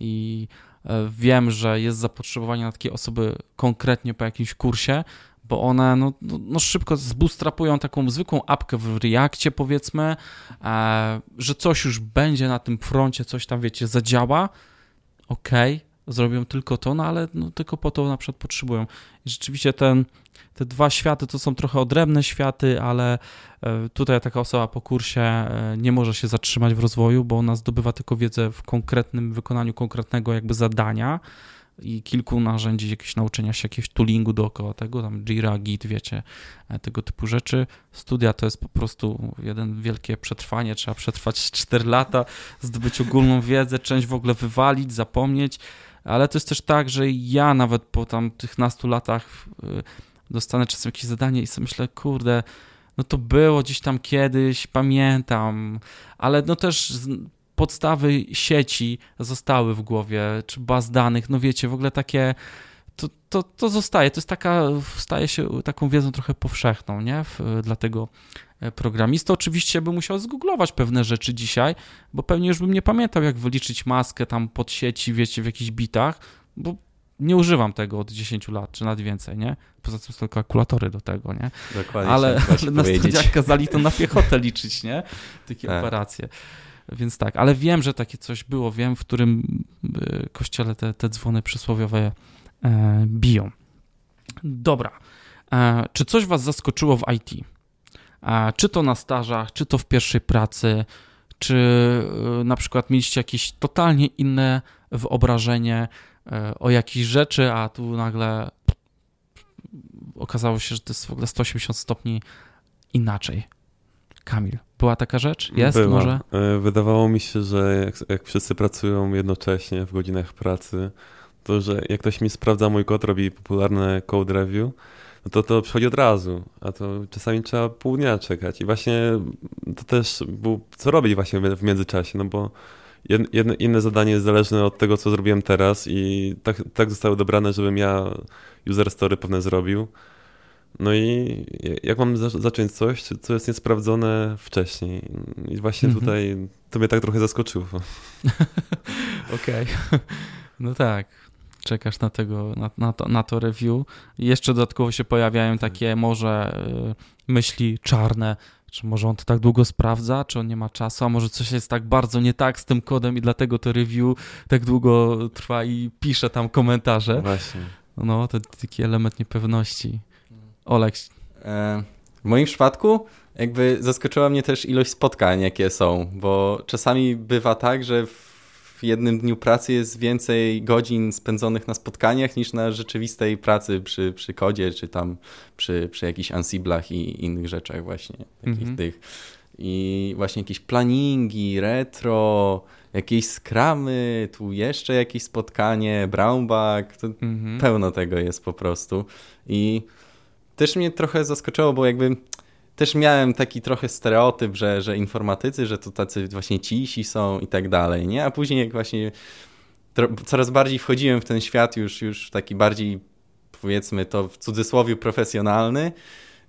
S1: I e, wiem, że jest zapotrzebowanie na takie osoby konkretnie po jakimś kursie, bo one no, no, no szybko zboostrapują taką zwykłą apkę w Reakcie powiedzmy, e, że coś już będzie na tym froncie, coś tam wiecie, zadziała, okej, okay, zrobią tylko to, no ale no, tylko po to na przykład potrzebują. I rzeczywiście ten, te dwa światy to są trochę odrębne światy, ale e, tutaj taka osoba po kursie e, nie może się zatrzymać w rozwoju, bo ona zdobywa tylko wiedzę w konkretnym wykonaniu konkretnego jakby zadania, i kilku narzędzi, jakieś nauczenia się, jakiegoś toolingu dookoła tego, tam Jira, Git, wiecie, e, tego typu rzeczy. Studia to jest po prostu jeden wielkie przetrwanie, trzeba przetrwać 4 lata, zdobyć ogólną wiedzę, część w ogóle wywalić, zapomnieć, ale to jest też tak, że ja nawet po tam tych nastu latach e, dostanę czasem jakieś zadanie i sobie myślę, kurde, no to było gdzieś tam kiedyś, pamiętam, ale no też podstawy sieci zostały w głowie, czy baz danych, no wiecie, w ogóle takie, to, to, to zostaje, to jest taka, staje się taką wiedzą trochę powszechną, nie, dla tego e, programista. Oczywiście bym musiał zgooglować pewne rzeczy dzisiaj, bo pewnie już bym nie pamiętał, jak wyliczyć maskę tam pod sieci, wiecie, w jakichś bitach, bo nie używam tego od 10 lat, czy nawet więcej, nie? Poza tym są kalkulatory do tego, nie?
S3: Dokładnie.
S1: Ale, ale na studiach kazali to na piechotę liczyć, nie? Takie tak. operacje. Więc tak, ale wiem, że takie coś było, wiem, w którym e, kościele te, te dzwony przysłowiowe e, biją. Dobra. E, czy coś Was zaskoczyło w IT? Czy to na stażach, czy to w pierwszej pracy, czy e, na przykład mieliście jakieś totalnie inne wyobrażenie e, o jakiejś rzeczy, a tu nagle okazało się, że to jest w ogóle 180 stopni inaczej. Kamil. Była taka rzecz? Jest
S2: Była.
S1: może?
S2: E, wydawało mi się, że jak, jak, wszyscy pracują jednocześnie w godzinach pracy, to że jak ktoś mi sprawdza mój kod, robi popularne code review, no to to przychodzi od razu, a to czasami trzeba pół dnia czekać. I właśnie to też był, co robić właśnie w międzyczasie, no bo jedno, inne zadanie jest zależne od tego, co zrobiłem teraz i tak, tak zostały dobrane, żebym ja user story pewne zrobił No i jak mam zacząć coś, co jest niesprawdzone wcześniej? I właśnie mhm. tutaj to mnie tak trochę zaskoczyło.
S1: Okej. No tak. Czekasz na, tego, na, na, to, na to review. Jeszcze dodatkowo się pojawiają takie może y, myśli czarne, czy może on to tak długo sprawdza, czy on nie ma czasu, a może coś jest tak bardzo nie tak z tym kodem i dlatego to review tak długo trwa i pisze tam komentarze.
S2: Właśnie.
S1: No, to taki element niepewności. Olek.
S3: E, w moim przypadku jakby zaskoczyła mnie też ilość spotkań, jakie są, bo czasami bywa tak, że w jednym dniu pracy jest więcej godzin spędzonych na spotkaniach niż na rzeczywistej pracy przy, przy kodzie, czy tam przy, przy jakichś ansiblach i innych rzeczach właśnie. Takich mhm. tych. I właśnie jakieś planingi, retro, jakieś skramy, tu jeszcze jakieś spotkanie, brownback, to mhm. pełno tego jest po prostu. I też mnie trochę zaskoczyło, bo jakby też miałem taki trochę stereotyp, że, że informatycy, że to tacy właśnie cisi są i tak dalej, nie? A później jak właśnie coraz bardziej wchodziłem w ten świat już, już taki bardziej powiedzmy to w cudzysłowie profesjonalny,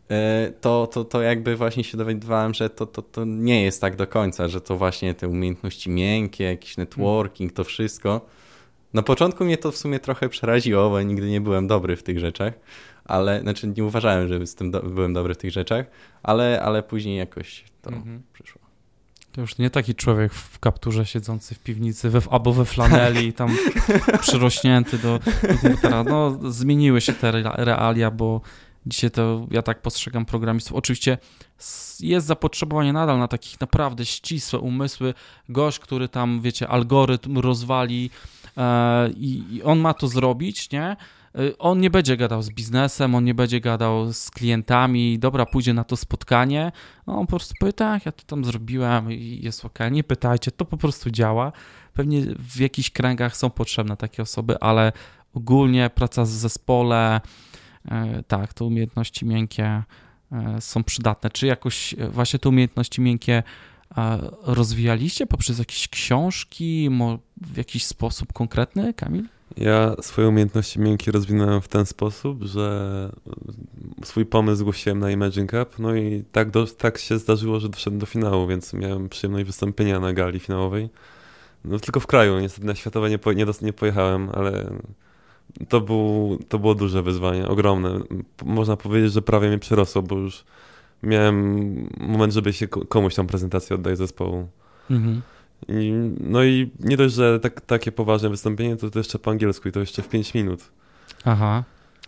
S3: e, to, to, to jakby właśnie się dowiadywałem, że to, to, to nie jest tak do końca, że to właśnie te umiejętności miękkie, jakiś networking, to wszystko. Na początku mnie to w sumie trochę przeraziło, bo nigdy nie byłem dobry w tych rzeczach, ale znaczy nie uważałem, że z tym do, byłem dobry w tych rzeczach, ale, ale później jakoś to mhm. przyszło.
S1: To już nie taki człowiek w kapturze siedzący w piwnicy we, albo we flaneli, tam przyrośnięty do, do komputera. No, zmieniły się te realia, bo dzisiaj to ja tak postrzegam programistów. Oczywiście jest zapotrzebowanie nadal na takich naprawdę ścisłe umysły. Gość, który tam, wiecie, algorytm rozwali e, i, i on ma to zrobić, nie? Y, on nie będzie gadał z biznesem, on nie będzie gadał z klientami, dobra, pójdzie na to spotkanie, no, on po prostu powie, tak, ja to tam zrobiłem i jest ok, nie pytajcie, to po prostu działa. Pewnie w jakichś kręgach są potrzebne takie osoby, ale ogólnie praca z zespole, y, tak, te umiejętności miękkie y, są przydatne. Czy jakoś właśnie te umiejętności miękkie rozwijaliście poprzez jakieś książki, w jakiś sposób konkretny, Kamil?
S2: Ja swoje umiejętności miękkie rozwinąłem w ten sposób, że swój pomysł zgłosiłem na Imagine Cup, no i tak, do, tak się zdarzyło, że doszedłem do finału, więc miałem przyjemność wystąpienia na gali finałowej. No tylko w kraju, niestety na światowe nie, po, nie, nie pojechałem, ale to, był, to było duże wyzwanie, ogromne. Można powiedzieć, że prawie mnie przerosło, bo już miałem moment, żeby się komuś tą prezentację oddać zespołu. Mhm. I, no i nie dość, że tak, takie poważne wystąpienie, to, to jeszcze po angielsku i to jeszcze w 5 minut.
S1: Aha,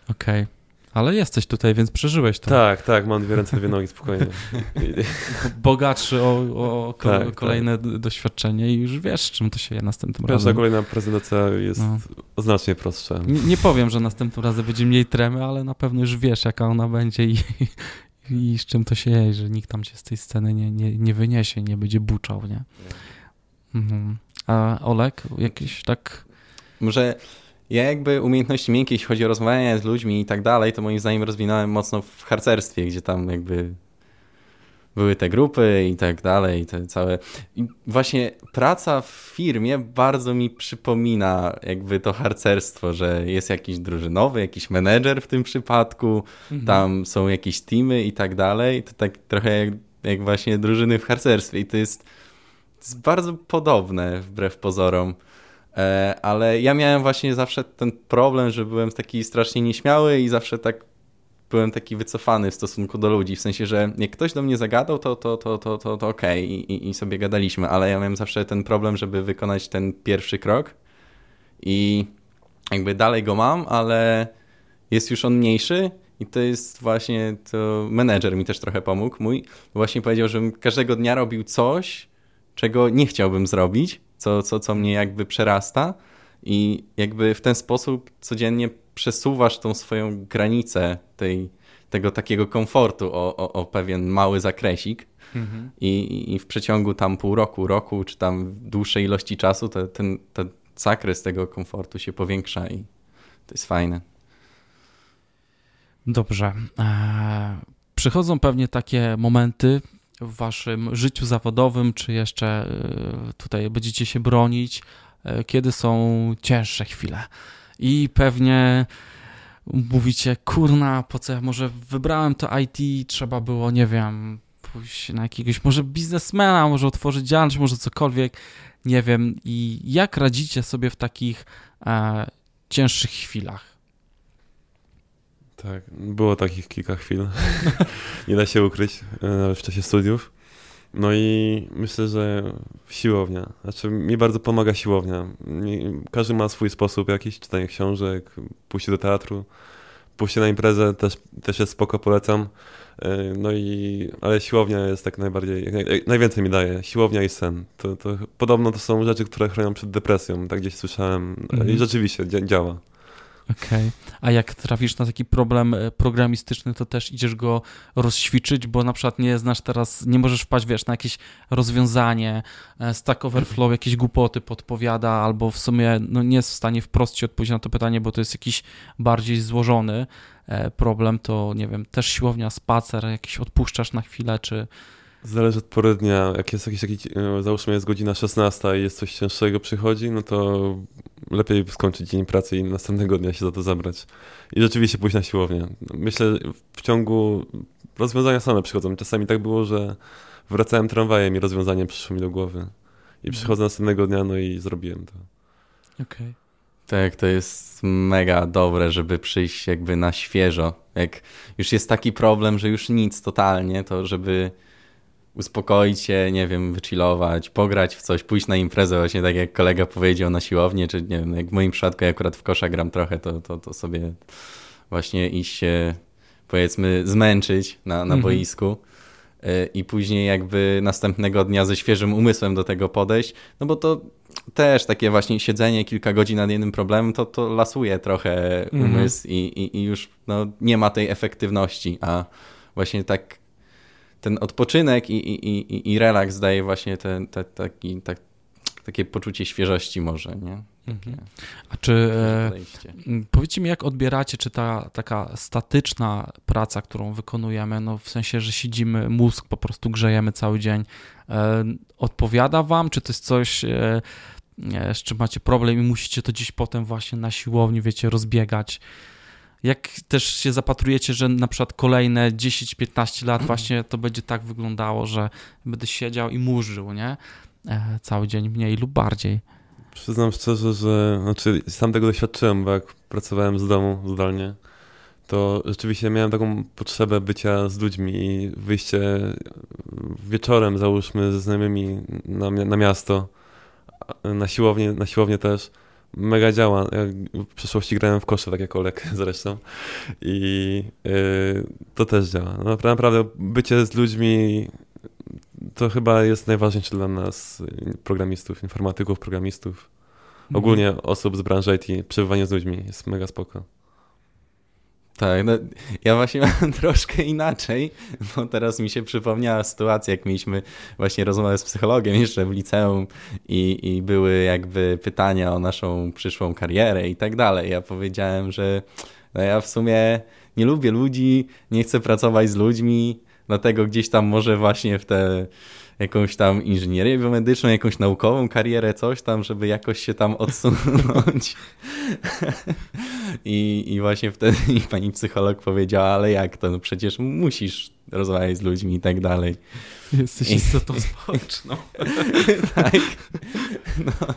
S1: okej. Okay. Ale jesteś tutaj, więc przeżyłeś to.
S2: Tak, tak, mam dwie ręce, dwie nogi, spokojnie.
S1: Bogatszy o, o tak, tak. kolejne tak. doświadczenie i już wiesz, czym to się je następnym Każda razem.
S2: kolejna prezentacja jest no. znacznie prostsza.
S1: Nie, nie, powiem, że następnym razem będzie mniej tremy, ale na pewno już wiesz, jaka ona będzie i, i z czym to się je, że nikt tam cię z tej sceny nie, nie, nie wyniesie, nie będzie buczał, nie? Mhm. A Olek, jakiś tak...
S3: Może ja jakby umiejętności miękkie, jeśli chodzi o rozmawianie z ludźmi i tak dalej, to moim zdaniem rozwinąłem mocno w harcerstwie, gdzie tam jakby były te grupy i tak dalej, te całe... I właśnie praca w firmie bardzo mi przypomina jakby to harcerstwo, że jest jakiś drużynowy, jakiś menedżer w tym przypadku, mhm. tam są jakieś teamy i tak dalej, to tak trochę jak, jak właśnie drużyny w harcerstwie i to jest jest bardzo podobne wbrew pozorom. E, ale ja miałem właśnie zawsze ten problem, że byłem taki strasznie nieśmiały i zawsze tak byłem taki wycofany w stosunku do ludzi, w sensie, że jak ktoś do mnie zagadał, to, to, to, to, to, to okej okay. I, I, sobie gadaliśmy, ale ja miałem zawsze ten problem, żeby wykonać ten pierwszy krok i jakby dalej go mam, ale jest już on mniejszy i to jest właśnie, to menedżer mi też trochę pomógł mój, właśnie powiedział, żebym każdego dnia robił coś, czego nie chciałbym zrobić, co, co, co mnie jakby przerasta i jakby w ten sposób codziennie przesuwasz tą swoją granicę tej, tego takiego komfortu o, o, o pewien mały zakresik mhm. I, i w przeciągu tam pół roku, roku, czy tam dłuższej ilości czasu to, ten, ten zakres tego komfortu się powiększa i to jest fajne.
S1: Dobrze. Eee, przychodzą pewnie takie momenty, w waszym życiu zawodowym, czy jeszcze e, tutaj będziecie się bronić, e, kiedy są cięższe chwile. I pewnie mówicie, kurna, po co ja może wybrałem to IT, trzeba było, nie wiem, pójść na jakiegoś może biznesmena, może otworzyć działalność, może cokolwiek, nie wiem. I jak radzicie sobie w takich e, cięższych chwilach?
S2: Tak, było takich kilka chwil. Nie da się ukryć, e, nawet w czasie studiów. No i myślę, że siłownia. Znaczy, mi bardzo pomaga siłownia. Każdy ma swój sposób jakiś, czytanie książek, pójście do teatru, pójście na imprezę też, też jest spoko, polecam. E, no i, ale siłownia jest tak najbardziej, najwięcej mi daje. Siłownia i sen. To, to podobno to są rzeczy, które chronią przed depresją, tak gdzieś słyszałem. Mhm. I rzeczywiście działa.
S1: Okej. Okay. A jak trafisz na taki problem e, programistyczny, to też idziesz go rozćwiczyć, bo na przykład nie znasz teraz, nie możesz wpaść, wiesz, na jakieś rozwiązanie, e, Stack Overflow jakieś głupoty podpowiada, albo w sumie no, nie jest w stanie wprost ci odpowiedzieć na to pytanie, bo to jest jakiś bardziej złożony e, problem, to nie wiem, też siłownia, spacer, jakiś odpuszczasz na chwilę, czy
S2: Zależy od pory dnia. Jak jest jakiś, jakiś załóżmy jest godzina 16 i jest coś cięższego przychodzi, no to lepiej skończyć dzień pracy i następnego dnia się za to zabrać. I rzeczywiście pójść na siłownię. Myślę, w ciągu rozwiązania same przychodzą. Czasami tak było, że wracałem tramwajem i rozwiązanie przyszło mi do głowy. I mhm. przychodzę następnego dnia, no i zrobiłem to.
S1: Okej. Okay.
S3: Tak, to jest mega dobre, żeby przyjść jakby na świeżo. Jak już jest taki problem, że już nic totalnie, to żeby uspokoić się, nie wiem, wychillować, pograć w coś, pójść na imprezę, właśnie tak jak kolega powiedział na siłownię, czy nie wiem, jak w moim przypadku ja akurat w kosza gram trochę, to, to, to sobie właśnie iść się, powiedzmy, zmęczyć na, na mhm. boisku y, i później jakby następnego dnia ze świeżym umysłem do tego podejść, no bo to też takie właśnie siedzenie kilka godzin nad jednym problemem, to, to lasuje trochę mhm. umysł i, i, i już no, nie ma tej efektywności, a właśnie tak ten odpoczynek i, i, i, i relaks daje właśnie ten, te, taki, tak, takie poczucie świeżości może, nie? Mhm.
S1: A czy e, powiedzcie mi, jak odbieracie, czy ta taka statyczna praca, którą wykonujemy, no w sensie, że siedzimy, mózg po prostu grzejemy cały dzień, e, odpowiada wam, czy to jest coś, e, z czym macie problem i musicie to gdzieś potem właśnie na siłowni, wiecie, rozbiegać? Jak też się zapatrujecie, że na przykład kolejne 10-15 lat właśnie to będzie tak wyglądało, że będę siedział i murzył, nie? E, cały dzień mniej lub bardziej.
S2: Przyznam szczerze, że znaczy sam tego doświadczyłem, bo jak pracowałem z domu zdalnie, to rzeczywiście miałem taką potrzebę bycia z ludźmi i wyjście wieczorem, załóżmy, ze znajomymi na, na miasto, na siłownię, na siłownię też mega działa. Ja w przeszłości grałem w kosze, tak jak Olek zresztą. I yy, to też działa. No, naprawdę bycie z ludźmi to chyba jest najważniejsze dla nas, programistów, informatyków, programistów. Mhm. Ogólnie osób z branży IT, przebywanie z ludźmi jest mega spoko.
S3: Tak, no, ja właśnie mam troszkę inaczej, bo teraz mi się przypomniała sytuacja, jak mieliśmy właśnie rozmowę z psychologiem jeszcze w liceum i, i były jakby pytania o naszą przyszłą karierę i tak dalej. Ja powiedziałem, że no ja w sumie nie lubię ludzi, nie chcę pracować z ludźmi, dlatego gdzieś tam może właśnie w te jakąś tam inżynierię biomedyczną, jakąś naukową karierę, coś tam, żeby jakoś się tam odsunąć. I, I właśnie wtedy pani psycholog powiedziała, ale jak to, no przecież musisz rozmawiać z ludźmi i tak dalej.
S1: Jesteś I... istotą społeczną.
S3: tak. No.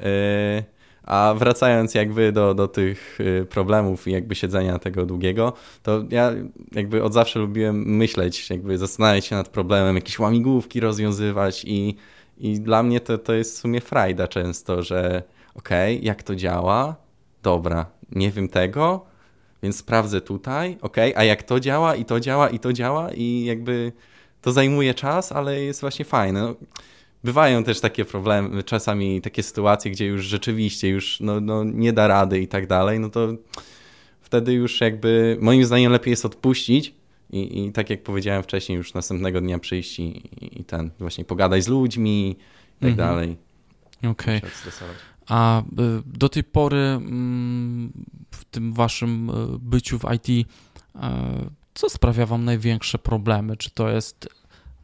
S3: E... A wracając jakby do, do tych y, problemów i jakby siedzenia tego długiego, to ja jakby od zawsze lubiłem myśleć, jakby zastanawiać się nad problemem, jakieś łamigłówki rozwiązywać i, i dla mnie to, to jest w sumie frajda często, że okej, okay, jak to działa? Dobra, nie wiem tego, więc sprawdzę tutaj, okej, okay, a jak to działa i to działa i to działa i jakby to zajmuje czas, ale jest właśnie fajne. No, bywają też takie problemy, czasami takie sytuacje, gdzie już rzeczywiście już no, no, nie da rady i tak dalej, no to wtedy już jakby moim zdaniem lepiej jest odpuścić i, i tak jak powiedziałem wcześniej, już następnego dnia przyjść i, i ten właśnie pogadać z ludźmi i tak mhm. dalej.
S1: Okej. Okay. A y, do tej pory mm, w tym waszym y, byciu w IT, y, co sprawia wam największe problemy? Czy to jest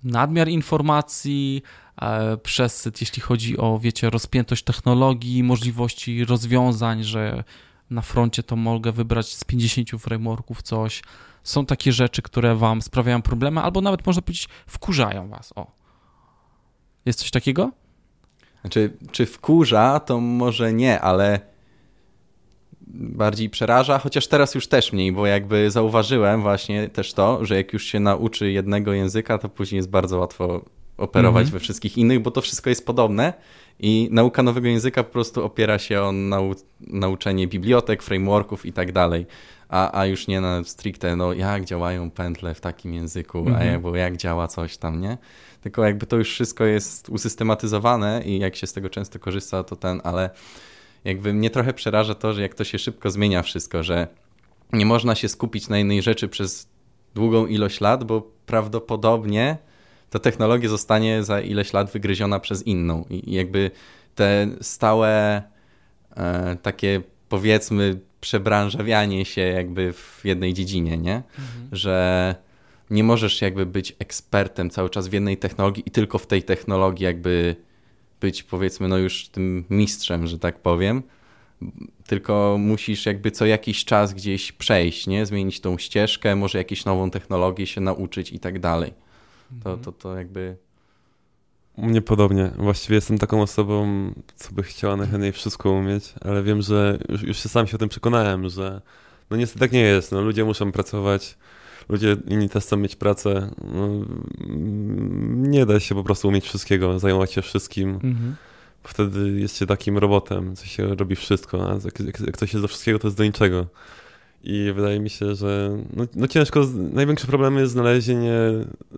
S1: nadmiar informacji, E, przesyt, jeśli chodzi o, wiecie, rozpiętość technologii, możliwości rozwiązań, że na froncie to mogę wybrać z 50 frameworków coś. Są takie rzeczy, które wam sprawiają problemy, albo nawet można powiedzieć wkurzają was. O. Jest coś takiego?
S3: Znaczy, czy wkurza, to może nie, ale bardziej przeraża, chociaż teraz już też mniej, bo jakby zauważyłem właśnie też to, że jak już się nauczy jednego języka, to później jest bardzo łatwo operować mhm. we wszystkich innych, bo to wszystko jest podobne i nauka nowego języka po prostu opiera się o nau nauczenie bibliotek, frameworków i tak dalej, a, a już nie na stricte, no jak działają pętle w takim języku, mhm. albo jak działa coś tam, nie? Tylko jakby to już wszystko jest usystematyzowane i jak się z tego często korzysta, to ten, ale jakby mnie trochę przeraża to, że jak to się szybko zmienia wszystko, że nie można się skupić na jednej rzeczy przez długą ilość lat, bo prawdopodobnie ta technologia zostanie za ileś lat wygryziona przez inną i jakby te stałe e, takie powiedzmy przebranżawianie się jakby w jednej dziedzinie, nie? Mhm. Że nie możesz jakby być ekspertem cały czas w jednej technologii i tylko w tej technologii jakby być powiedzmy no już tym mistrzem, że tak powiem, tylko musisz jakby co jakiś czas gdzieś przejść, nie? Zmienić tą ścieżkę, może jakąś nową technologię się nauczyć i tak dalej. To, to, to jakby...
S2: Mnie podobnie. Właściwie jestem taką osobą, co by chciała najchętniej wszystko umieć, ale wiem, że już, już się sam się o tym przekonałem, że no niestety tak nie jest. No, ludzie muszą pracować ludzie inni też chcą mieć pracę. No, nie da się po prostu umieć wszystkiego, zajmować się wszystkim. Mhm. Wtedy jest się takim robotem, co się robi wszystko, a jak, jak, jak coś jest do wszystkiego, to jest do niczego. I wydaje mi się, że no, no ciężko, największy problem jest znalezienie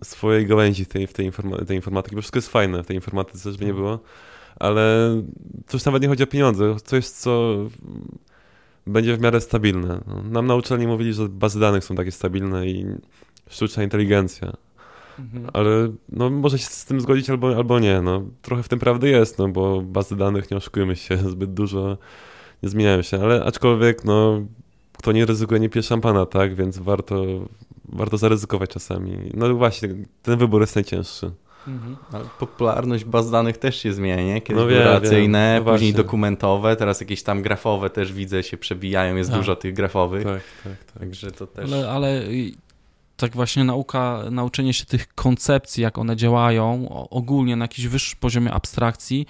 S2: swojej gałęzi tej, w tej, informa tej informatyki, bo wszystko jest fajne w tej informatyce, żeby nie mhm. było, ale to już nawet nie chodzi o pieniądze, coś, co będzie w miarę stabilne. No, nam na uczelni mówili, że bazy danych są takie stabilne i sztuczna inteligencja. Mhm. Ale no, może się z tym zgodzić albo, albo nie. No, trochę w tym prawdy jest, no, bo bazy danych, nie oszukujmy się, zbyt dużo nie zmieniają się, ale aczkolwiek no, kto nie ryzykuje, nie pije szampana, tak? Więc warto, warto zaryzykować czasami. No właśnie, ten wybór jest najcięższy.
S3: Mhm. Ale popularność baz danych też się zmienia, nie? Kiedyś no były relacyjne, no później dokumentowe, teraz jakieś tam grafowe też widzę się przebijają, jest tak. dużo tych grafowych.
S2: Tak, tak, tak.
S3: Także to też...
S1: Ale, ale tak właśnie nauka, nauczenie się tych koncepcji, jak one działają, ogólnie na jakimś wyższym poziomie abstrakcji,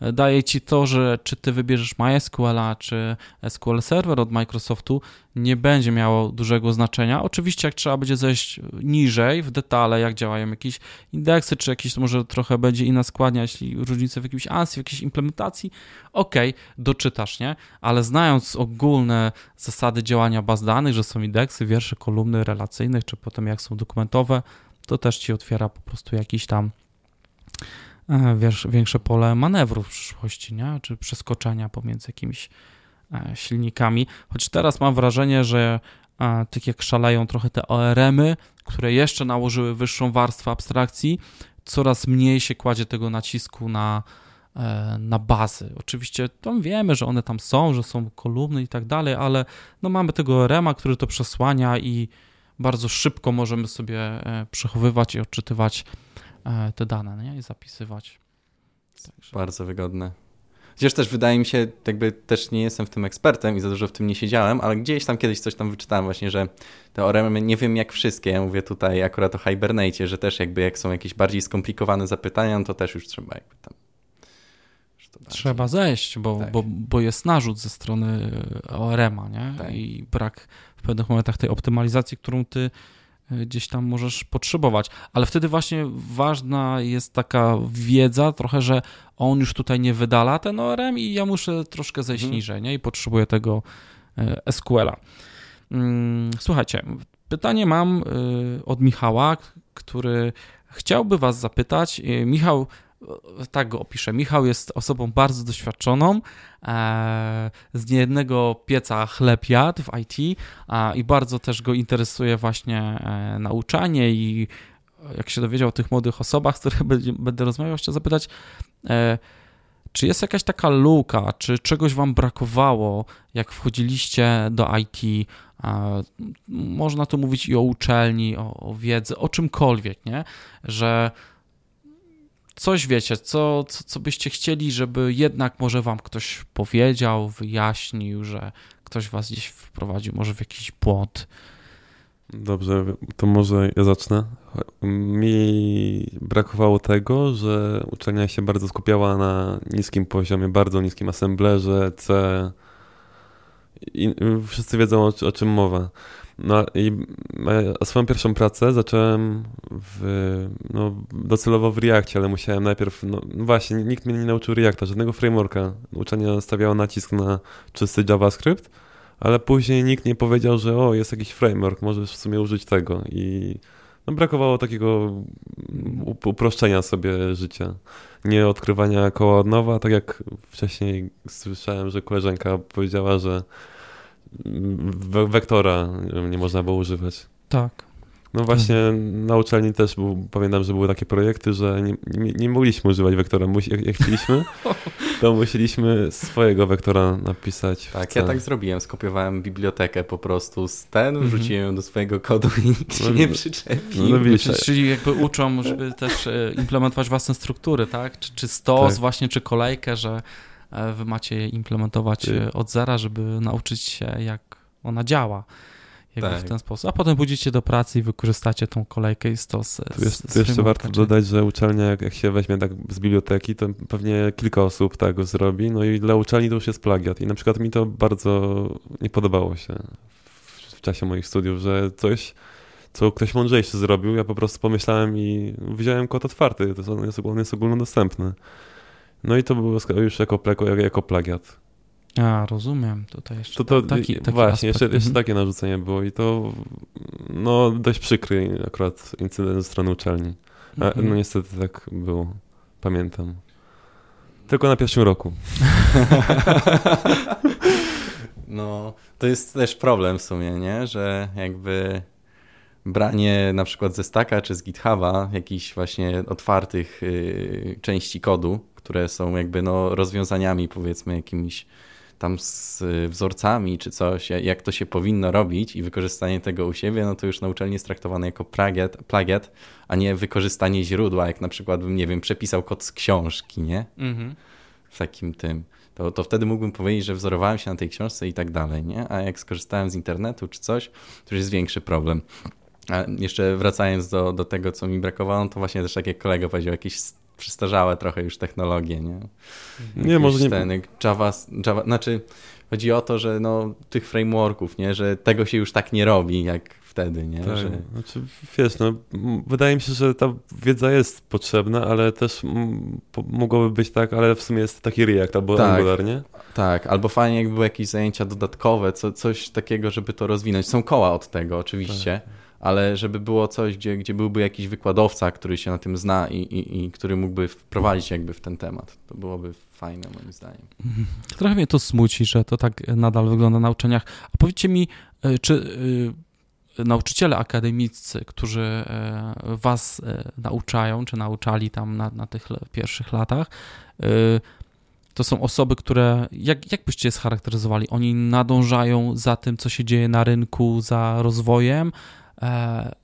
S1: daje ci to, że czy ty wybierzesz MySQL, czy SQL Server od Microsoftu, nie będzie miało dużego znaczenia. Oczywiście, jak trzeba będzie zejść niżej w detale, jak działają jakieś indeksy, czy jakieś może trochę będzie inna składnia, jeśli różnice w jakimś ANSI, w jakiejś implementacji, ok, doczytasz, nie? Ale znając ogólne zasady działania baz danych, że są indeksy, wiersze, kolumny relacyjnych, czy potem jak są dokumentowe, to też ci otwiera po prostu jakiś tam E, wiesz, większe pole manewru w przyszłości, nie? czy przeskoczenia pomiędzy jakimiś e, silnikami. Choć teraz mam wrażenie, że e, tak jak szaleją trochę te ORM-y, które jeszcze nałożyły wyższą warstwę abstrakcji, coraz mniej się kładzie tego nacisku na, na bazy. Oczywiście to wiemy, że one tam są, że są kolumny i tak dalej, ale no mamy tego ORM-a, który to przesłania i bardzo szybko możemy sobie przechowywać i odczytywać E, te dane nie? i zapisywać.
S3: Także. Bardzo wygodne. Chociaż też wydaje mi się, jakby też nie jestem w tym ekspertem i za dużo w tym nie siedziałem, ale gdzieś tam kiedyś coś tam wyczytałem właśnie, że te oremy, nie wiem jak wszystkie, ja mówię tutaj akurat o Hibernate, że też jakby jak są jakieś bardziej skomplikowane zapytania, no to też już trzeba jakby tam
S1: Trzeba zejść, bo, tak. bo, bo jest narzut ze strony ORM-a, nie? Tak. I brak w pewnych momentach tej optymalizacji, którą ty gdzieś tam możesz potrzebować. Ale wtedy właśnie ważna jest taka wiedza trochę, że on już tutaj nie wydala ten ORM i ja muszę troszkę zejść hmm. niżej nie? i potrzebuję tego e, SQL-a. Mm, słuchajcie, pytanie mam e, od Michała, który chciałby Was zapytać. E, Michał tak go opiszę. Michał jest osobą bardzo doświadczoną, e, z niejednego pieca chleb jadł w IT i bardzo też go interesuje właśnie e, nauczanie i jak się dowiedział o tych młodych osobach, z których będę rozmawiał, chciał zapytać, e, czy jest jakaś taka luka, czy czegoś wam brakowało, jak wchodziliście do IT? Można tu mówić i o uczelni, o, o wiedzy, o czymkolwiek, nie? Że coś wiecie, co, co, co byście chcieli, żeby jednak może wam ktoś powiedział, wyjaśnił, że ktoś was gdzieś wprowadził, może w jakiś błąd.
S2: Dobrze, to może ja zacznę. Mi brakowało tego, że uczelnia się bardzo skupiała na niskim poziomie, bardzo niskim assemblerze, C. I wszyscy wiedzą o, o czym mowa. No i swoją pierwszą pracę zacząłem w, no, docelowo w Reakcie, ale musiałem najpierw, no, no właśnie, nikt mnie nie nauczył Reacta, żadnego frameworka. Uczelnia stawiała nacisk na czysty JavaScript, ale później nikt nie powiedział, że o, jest jakiś framework, możesz w sumie użyć tego i no, brakowało takiego uproszczenia sobie życia. Nie odkrywania koła od nowa, tak jak wcześniej słyszałem, że koleżanka powiedziała, że wektora nie można było używać.
S1: Tak.
S2: No właśnie na uczelni też był, pamiętam, że były takie projekty, że nie, nie, nie mogliśmy używać wektora. Musi, jak, jak, chcieliśmy, to musieliśmy swojego wektora napisać.
S3: Tak, ja tak zrobiłem. Skopiowałem bibliotekę po prostu z ten, mhm. wrzuciłem ją do swojego kodu i nikt się no, nie przyczepił. No,
S1: no, czyli, czyli jakby uczą, żeby też e, implementować własne struktury, tak? Czy, czy stos tak. właśnie, czy kolejkę, że e, wy macie je implementować e, od zera, żeby nauczyć się, jak ona działa jakby tak. w ten sposób. A potem pójdziecie do pracy i wykorzystacie tą kolejkę i stos.
S2: Tu, jest, tu jeszcze warto dodać, że uczelnia, jak, jak się weźmie tak z biblioteki, to pewnie kilka osób tak zrobi, no i dla uczelni to już jest plagiat. I na przykład mi to bardzo nie podobało się w, w czasie moich studiów, że coś co ktoś mądrzejszy zrobił, ja po prostu pomyślałem i wziąłem kod otwarty, to jest, on jest ogólnodostępny. No i to było już jako, jako plagiat.
S1: A, rozumiem. Tutaj jeszcze
S2: to, to, taki, taki Właśnie, jeszcze, jeszcze mhm. takie narzucenie było i to no dość przykry akurat incydent ze strony uczelni. A, mhm. No niestety tak było, pamiętam. Tylko na pierwszym roku.
S3: no, to jest też problem w sumie, nie? Że jakby branie na przykład ze Stacka czy z GitHuba jakichś właśnie otwartych y, części kodu, które są jakby no rozwiązaniami powiedzmy jakimiś tam z wzorcami czy coś, jak to się powinno robić i wykorzystanie tego u siebie, no to już na uczelni jest traktowane jako plagiat, plagiat a nie wykorzystanie źródła, jak na przykład bym, nie wiem, przepisał kod z książki, nie? Mhm. W takim tym. To, to wtedy mógłbym powiedzieć, że wzorowałem się na tej książce i tak dalej, nie? A jak skorzystałem z internetu czy coś, to już jest większy problem. A jeszcze wracając do, do tego, co mi brakowało, no to właśnie też tak jak kolega powiedział, jakieś przestarzałe trochę już technologie, nie?
S2: Nie, może nie.
S3: Ten, Java, Java, znaczy chodzi o to, że no, tych frameworków, nie? Że tego się już tak nie robi, jak wtedy, nie?
S2: Tak.
S3: Że...
S2: Znaczy, wiesz, no, wydaje mi się, że ta wiedza jest potrzebna, ale też mogłoby być tak, ale w sumie jest taki React albo tak, Angular, nie?
S3: Tak, albo fajnie jakby były jakieś zajęcia dodatkowe, co, coś takiego, żeby to rozwinąć. Są koła od tego oczywiście, tak ale żeby było coś, gdzie, gdzie byłby jakiś wykładowca, który się na tym zna i, i, i który mógłby wprowadzić jakby w ten temat. To byłoby fajne moim zdaniem. Mhm.
S1: Trochę mnie to smuci, że to tak nadal wygląda na uczeniach. A powiedzcie mi, e, czy e, nauczyciele akademiccy, którzy e, was nauczają, czy nauczali tam na, na tych pierwszych latach, to są osoby, które, jak, jak byście je scharakteryzowali? Oni nadążają za tym, co się dzieje na rynku, za rozwojem,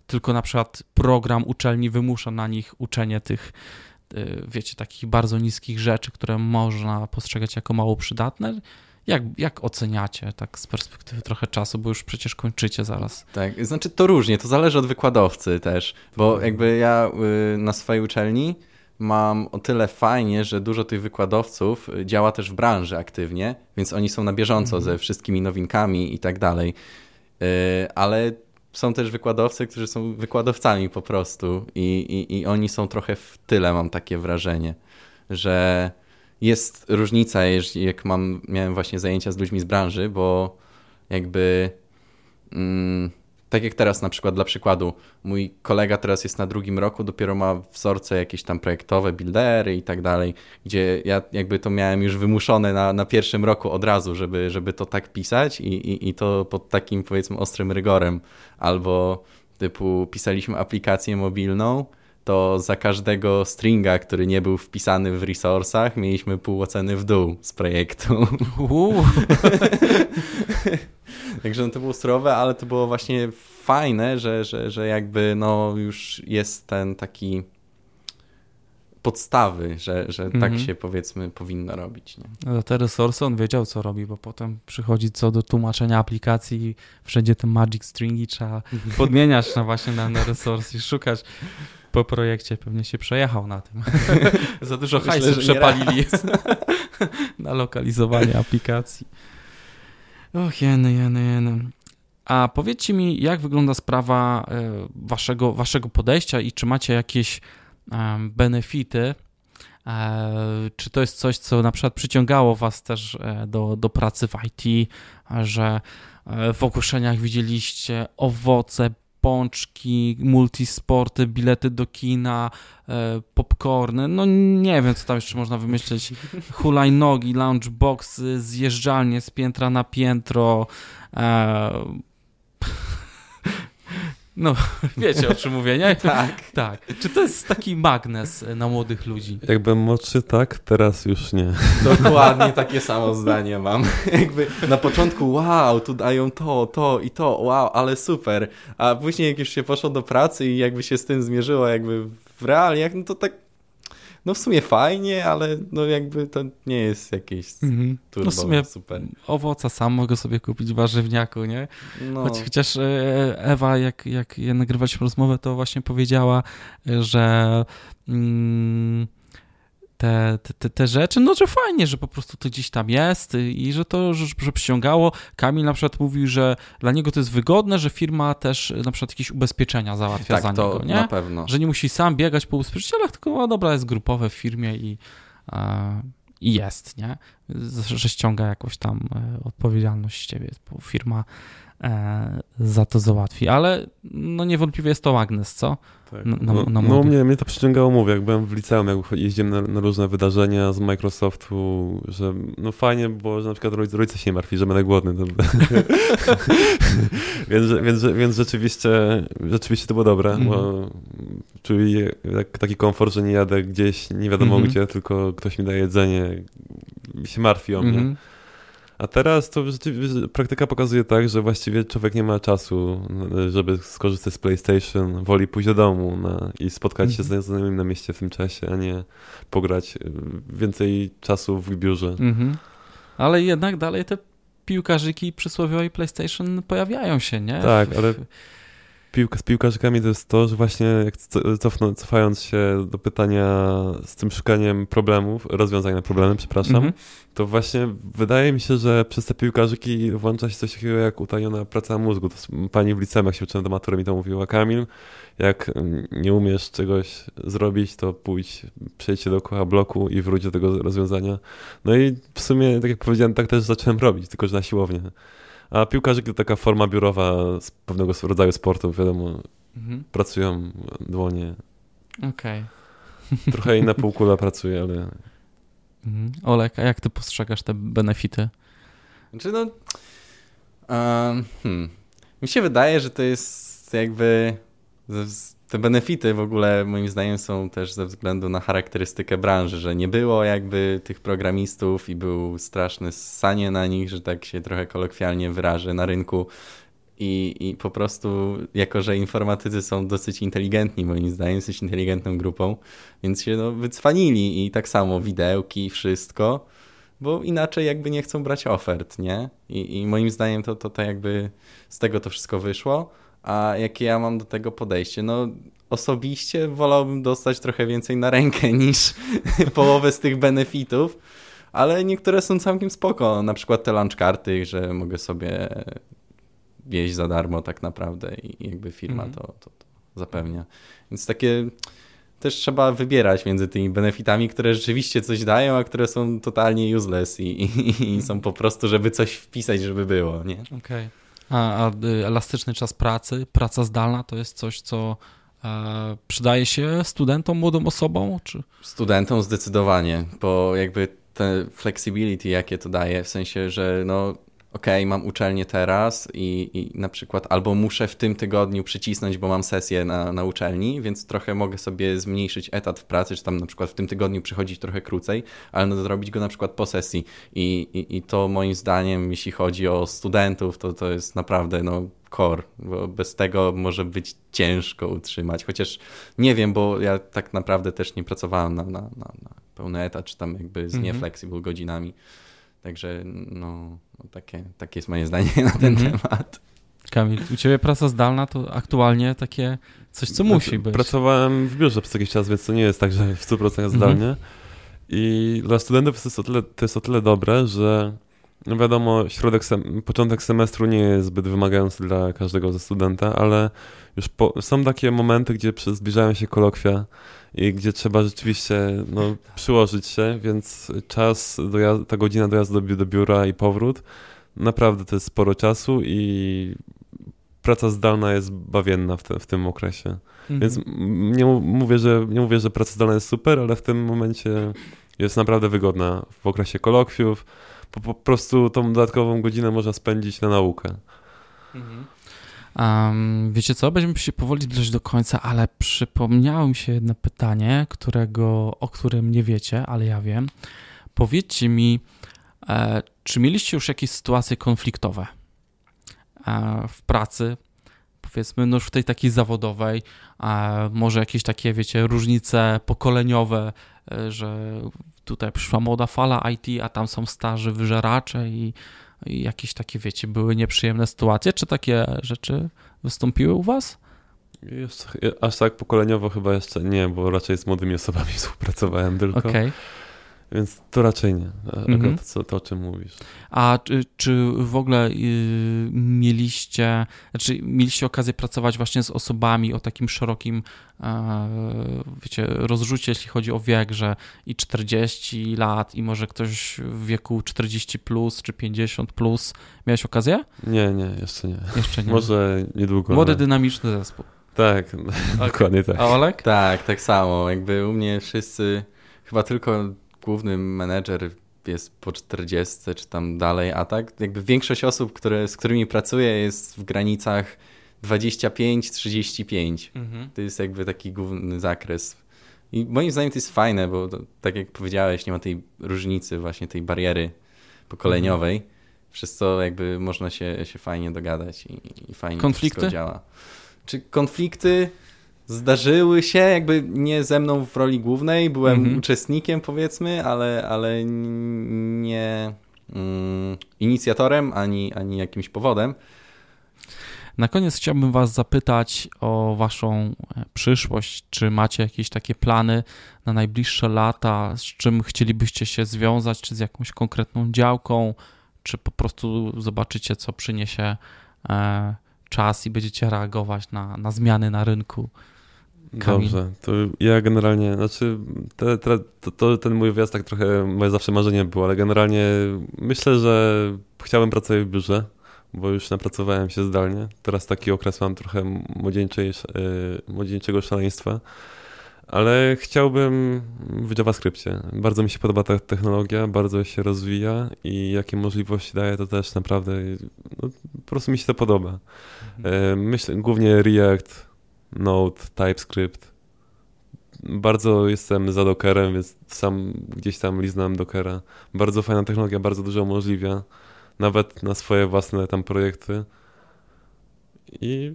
S1: tylko na przykład program uczelni wymusza na nich uczenie tych, e, wiecie, takich bardzo niskich rzeczy, które można postrzegać jako mało przydatne. Jak, jak oceniacie tak z perspektywy trochę czasu, bo już przecież kończycie zaraz?
S3: Tak, znaczy to różnie, to zależy od wykładowcy też, bo jakby ja y, na swojej uczelni mam o tyle fajnie, że dużo tych wykładowców działa też w branży aktywnie, więc oni są na bieżąco mhm. ze wszystkimi nowinkami i tak dalej. Y, ale są też wykładowcy, którzy są wykładowcami po prostu i, i, i oni są trochę w tyle, mam takie wrażenie, że jest różnica, jak mam, miałem właśnie zajęcia z ludźmi z branży, bo jakby mm, tak jak teraz na przykład dla przykładu, mój kolega teraz jest na drugim roku, dopiero ma wzorce jakieś tam projektowe, buildery i tak dalej, gdzie ja jakby to miałem już wymuszone na, na pierwszym roku od razu, żeby, żeby to tak pisać i, i, i to pod takim powiedzmy ostrym rygorem. Albo typu pisaliśmy aplikację mobilną, to za każdego stringa, który nie był wpisany w resourcach, mieliśmy pół oceny w dół z projektu. Także no to było surowe, ale to było właśnie fajne, że, że, że jakby no już jest ten taki podstawy, że, że tak mhm. tak się powiedzmy powinno robić. Nie?
S1: No te resursy on wiedział co robi, bo potem przychodzi co do tłumaczenia aplikacji wszędzie te magic stringi trzeba podmieniać na właśnie na, na resursy i szukać po projekcie pewnie się przejechał na tym. Za dużo hajsu przepalili na lokalizowanie aplikacji. Och, jeny, jeny, jeny. A powiedzcie mi, jak wygląda sprawa e, waszego, waszego podejścia i czy macie jakieś benefity? E, czy to jest coś, co na przykład przyciągało was też e, do, do pracy w IT, że w ogłoszeniach widzieliście owoce, pączki, multisporty, bilety do kina, popcorny, no nie wiem, co tam jeszcze można wymyśleć, hulajnogi, loungeboxy, zjeżdżalnie z piętra na piętro, no, wiecie o czym mówię, nie?
S3: tak.
S1: Tak. Czy to jest taki magnes na młodych ludzi?
S2: Jakbym młodszy, tak, teraz już nie.
S3: Dokładnie takie samo zdanie mam. Jakby na początku, wow, tu dają to, to i to, wow, ale super. A później jak już się poszło do pracy i jakby się z tym zmierzyło jakby w realiach, no to tak no w sumie fajnie, ale no jakby to nie jest jakieś mhm. turbo no w sumie super.
S1: Owoca sam mogę sobie kupić w warzywniaku, nie? No. Choć, chociaż e, Ewa, jak, jak nagrywaliśmy rozmowę, to właśnie powiedziała, że... Mm, te, te, te rzeczy, no że fajnie, że po prostu to gdzieś tam jest i że to, że, że przyciągało. Kamil na przykład mówił, że dla niego to jest wygodne, że firma też na przykład jakieś ubezpieczenia załatwia
S3: tak,
S1: za
S3: to
S1: niego, nie?
S3: na pewno.
S1: Że nie musi sam biegać po ubezpieczycielach, tylko no dobra, jest grupowe w firmie i, e, i jest, nie? Że ściąga jakąś tam e, odpowiedzialność z ciebie, bo firma za to załatwi, ale no niewątpliwie jest to magnes, co?
S2: Tak. Na, na, na no, mnie, mnie to przyciągało, mówię, jak byłem w liceum, jak jeździłem na, na, różne wydarzenia z Microsoftu, że no fajnie było, że na przykład rodzice, rodzice się nie martwi, że będę głodny. Więc, więc, więc rzeczywiście, rzeczywiście to było dobre, mm -hmm. bo czuję taki komfort, że nie jadę gdzieś, nie wiadomo mm -hmm. gdzie, tylko ktoś mi daje jedzenie, się martwi o mnie. Mm -hmm. A teraz to praktyka pokazuje tak, że właściwie człowiek nie ma czasu, żeby skorzystać z PlayStation, woli pójść do domu na, i spotkać się mm -hmm. z znajomymi na mieście w tym czasie, a nie pograć y, więcej czasu w biurze. -hmm.
S1: Ale jednak dalej te piłkarzyki przysłowiowej PlayStation pojawiają się, nie?
S2: Tak, ale piłka, z piłkarzykami to jest to, że właśnie jak cofną, cofając się do pytania z tym szukaniem problemów, rozwiązań na problemy, przepraszam, mm -hmm. to właśnie wydaje mi się, że przez te piłkarzyki włącza się coś takiego jak utajona praca mózgu. To pani w liceum, jak się uczyłem do matury, mi to mówiła Kamil, jak nie umiesz czegoś zrobić, to pójdź, przejdź się dookoła bloku i wróć do tego rozwiązania. No i w sumie, tak jak powiedziałem, tak też zacząłem robić, tylko że na siłownię. A piłkarzyk to taka forma biurowa z pewnego rodzaju sportu, wiadomo, mhm. pracują dłonie.
S1: Okej.
S2: Okay. Trochę inna półkula pracuje, ale...
S1: Mhm. Olek, a jak ty postrzegasz te benefity?
S3: Znaczy no... Um, hmm. Mi się wydaje, że to jest jakby te benefity w ogóle moim zdaniem są też ze względu na charakterystykę branży, że nie było jakby tych programistów i był straszny sanie na nich, że tak się trochę kolokwialnie wyrażę na rynku. I, I po prostu, jako że informatycy są dosyć inteligentni, moim zdaniem, dosyć inteligentną grupą, więc się no, wycwanili i tak samo widełki, wszystko, bo inaczej jakby nie chcą brać ofert, nie? I, i moim zdaniem to, to, to jakby z tego to wszystko wyszło. A jakie ja mam do tego podejście? No, osobiście wolałbym dostać trochę więcej na rękę niż połowę z tych benefitów, ale niektóre są całkiem spoko. Na przykład te lunch karty, że mogę sobie jeść za darmo tak naprawdę i jakby firma mm. to, to, to zapewnia. Więc takie też trzeba wybierać między tymi benefitami, które rzeczywiście coś dają, a które są totalnie useless i, i, i są po prostu, żeby coś wpisać, żeby było, nie?
S1: Okej. Okay. A, y, elastyczny czas pracy, praca zdalna to jest coś, co e, przydaje się studentom, młodym osobom? Czy?
S3: Studentom zdecydowanie, bo jakby te flexibility, jakie to daje, w sensie, że no ok, mam uczelnię teraz i, i na przykład albo muszę w tym tygodniu przycisnąć, bo mam sesję na, na uczelni, więc trochę mogę sobie zmniejszyć etat w pracy, czy tam na przykład w tym tygodniu przychodzić trochę krócej, ale no, zrobić go na przykład po sesji. I, i, I to moim zdaniem, jeśli chodzi o studentów, to to jest naprawdę no, core, bo bez tego może być ciężko utrzymać. Chociaż nie wiem, bo ja tak naprawdę też nie pracowałem na, na, na, na pełny etat, czy tam jakby z mhm. nieflexible godzinami. Także no, no, takie, takie jest moje zdanie na ten mhm. temat.
S1: Kamil, u Ciebie praca zdalna to aktualnie takie coś, co musi znaczy, być.
S2: Pracowałem w biurze przez jakiś czas, więc to nie jest tak, że w 100% mhm. zdalnie. Mhm. I dla studentów to jest o tyle, to jest o tyle dobre, że no wiadomo, środek sem początek semestru nie jest zbyt wymagający dla każdego ze studenta, ale już są takie momenty, gdzie zbliżają się kolokwia i gdzie trzeba rzeczywiście no, przyłożyć się, więc czas, ta godzina dojazdu do, do biura i powrót, naprawdę to jest sporo czasu i praca zdalna jest bawienna w, te, w tym okresie. Mhm. Więc nie mówię, że, nie mówię, że praca zdalna jest super, ale w tym momencie jest naprawdę wygodna w okresie kolokwiów. Po, po prostu tą dodatkową godzinę można spędzić na naukę. Mhm.
S1: Um, wiecie co, będziemy się powoli zbliżać do końca, ale przypomniało mi się jedno pytanie, którego, o którym nie wiecie, ale ja wiem. Powiedzcie mi, e, czy mieliście już jakieś sytuacje konfliktowe e, w pracy, powiedzmy, no już w tej takiej zawodowej, e, może jakieś takie, wiecie, różnice pokoleniowe, e, że tutaj przyszła młoda fala IT, a tam są starzy wyżeracze i i jakieś takie, wiecie, były nieprzyjemne sytuacje? Czy takie rzeczy wystąpiły u was?
S2: Jeszcze, aż tak pokoleniowo chyba jeszcze nie, bo raczej z młodymi osobami współpracowałem tylko. Okay. Więc to raczej nie, mhm. to, co, to o czym mówisz.
S1: A czy, czy w ogóle y, mieliście, znaczy mieliście okazję pracować właśnie z osobami o takim szerokim, e, wiecie, rozrzucie, jeśli chodzi o wiek, że i 40 lat, i może ktoś w wieku 40 plus, czy 50 plus. Miałeś okazję?
S2: Nie, nie, jeszcze nie.
S1: Jeszcze nie.
S2: Może niedługo.
S1: Młody, dynamiczny zespół.
S2: Tak, okay. dokładnie tak.
S1: A Olek?
S3: Tak, tak samo. Jakby u mnie wszyscy, chyba tylko główny menedżer jest po 40 czy tam dalej, a tak jakby większość osób, które, z którymi pracuję jest w granicach 25-35. Mhm. To jest jakby taki główny zakres. I moim zdaniem to jest fajne, bo to, tak jak powiedziałeś, nie ma tej różnicy, właśnie tej bariery pokoleniowej, mhm. przez co jakby można się, się fajnie dogadać i, i fajnie
S1: Konflikty?
S3: to działa. Czy konflikty? Zdarzyły się, jakby nie ze mną w roli głównej, byłem mhm. uczestnikiem powiedzmy, ale, ale nie mm, inicjatorem ani, ani jakimś powodem.
S1: Na koniec chciałbym Was zapytać o Waszą e, przyszłość. Czy macie jakieś takie plany na najbliższe lata, z czym chcielibyście się związać, czy z jakąś konkretną działką, czy po prostu zobaczycie, co przyniesie e, czas i będziecie reagować na, na zmiany na rynku?
S2: Kamil. Dobrze, to ja generalnie, znaczy te, te, to, to, ten mój wyjazd tak trochę moje zawsze marzenie było, ale generalnie myślę, że chciałbym pracować w biurze, bo już napracowałem się zdalnie. Teraz taki okres mam trochę młodzieńczej, yy, młodzieńczego szaleństwa, ale chciałbym w JavaScriptie. Bardzo mi się podoba ta technologia, bardzo się rozwija i jakie możliwości daje, to też naprawdę no, po prostu mi się to podoba. Yy, myślę głównie React, Node, TypeScript. Bardzo jestem za Dockerem, więc sam gdzieś tam liznam Dockera. Bardzo fajna technologia, bardzo dużo umożliwia. Nawet na swoje własne tam projekty. I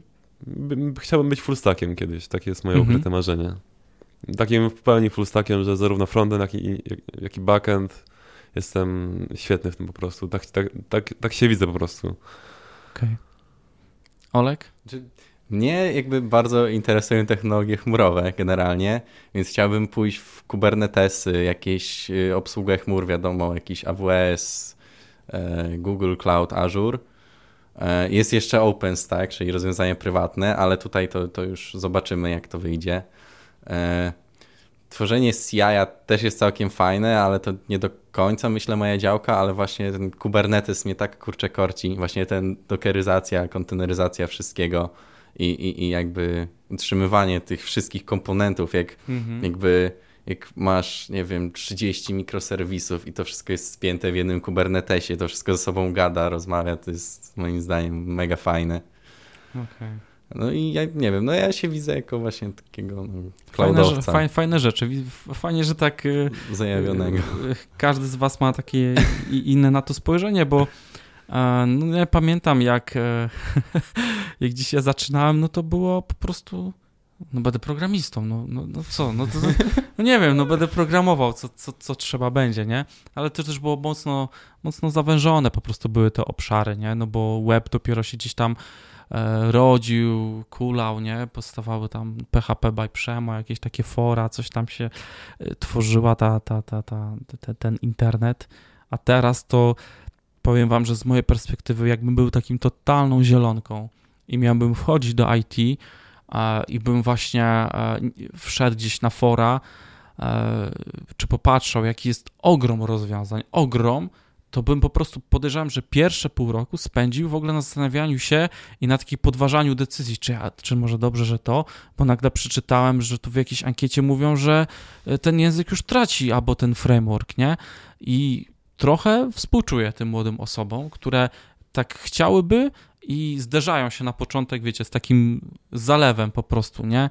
S2: chciałbym być fullstackiem kiedyś. Takie jest moje mhm. ukryte marzenie. Takim w pełni fullstackiem, że zarówno frontend, jak i, jak i backend jestem świetny w tym po prostu. Tak, tak, tak, tak się widzę po prostu. Okej.
S1: Okay. Olek?
S3: Mnie jakby bardzo interesują technologie chmurowe generalnie, więc chciałbym pójść w Kubernetesy, jakieś y, obsługę chmur, wiadomo, jakiś AWS, e, Google Cloud, Azure. E, jest jeszcze OpenStack, czyli rozwiązania prywatne, ale tutaj to, to już zobaczymy, jak to wyjdzie. E, tworzenie CI też jest całkiem fajne, ale to nie do końca myślę moja działka, ale właśnie ten Kubernetes mnie tak kurczę korci, właśnie ten dokeryzacja, konteneryzacja wszystkiego i, i, i jakby utrzymywanie tych wszystkich komponentów, jak mhm. jakby jak masz, nie wiem, 30 mikroserwisów i to wszystko jest spięte w jednym Kubernetesie, to wszystko ze sobą gada, rozmawia, to jest moim zdaniem mega fajne.
S1: Okay.
S3: No i ja nie wiem, no ja się widzę jako właśnie takiego no,
S1: fajne, fajne, fajne rzeczy. Fajnie, że tak y,
S3: zajawionego.
S1: Y, każdy z was ma takie inne na to spojrzenie, bo no, ja pamiętam jak, e, jak dzisiaj zaczynałem, no to było po prostu no będę programistą, no, no, no co, no, to, no nie wiem, no będę programował, co, co, co trzeba będzie, nie? Ale to też było mocno, mocno zawężone po prostu były te obszary, nie? No bo web dopiero się gdzieś tam e, rodził, kulał, nie? Powstawały tam PHP by Przemo, jakieś takie fora, coś tam się e, tworzyła ta, ta, ta, ta, ta, ten internet, a teraz to powiem wam, że z mojej perspektywy jakbym był takim totalną zielonką i miałbym wchodzić do IT, i bym właśnie e, wszedł gdzieś na fora, e, czy popatrzał, jaki jest ogrom rozwiązań, ogrom, to bym po prostu podejrzewam, że pierwsze pół roku spędził w ogóle na zastanawianiu się i na takim podważaniu decyzji, czy, ja, czy może dobrze, że to, bo nagle przeczytałem, że tu w jakiejś ankiecie mówią, że e, ten język już traci, albo ten framework, nie? I trochę współczuję tym młodym osobom, które tak chciałyby, i zderzają się na początek, wiecie, z takim zalewem po prostu, nie?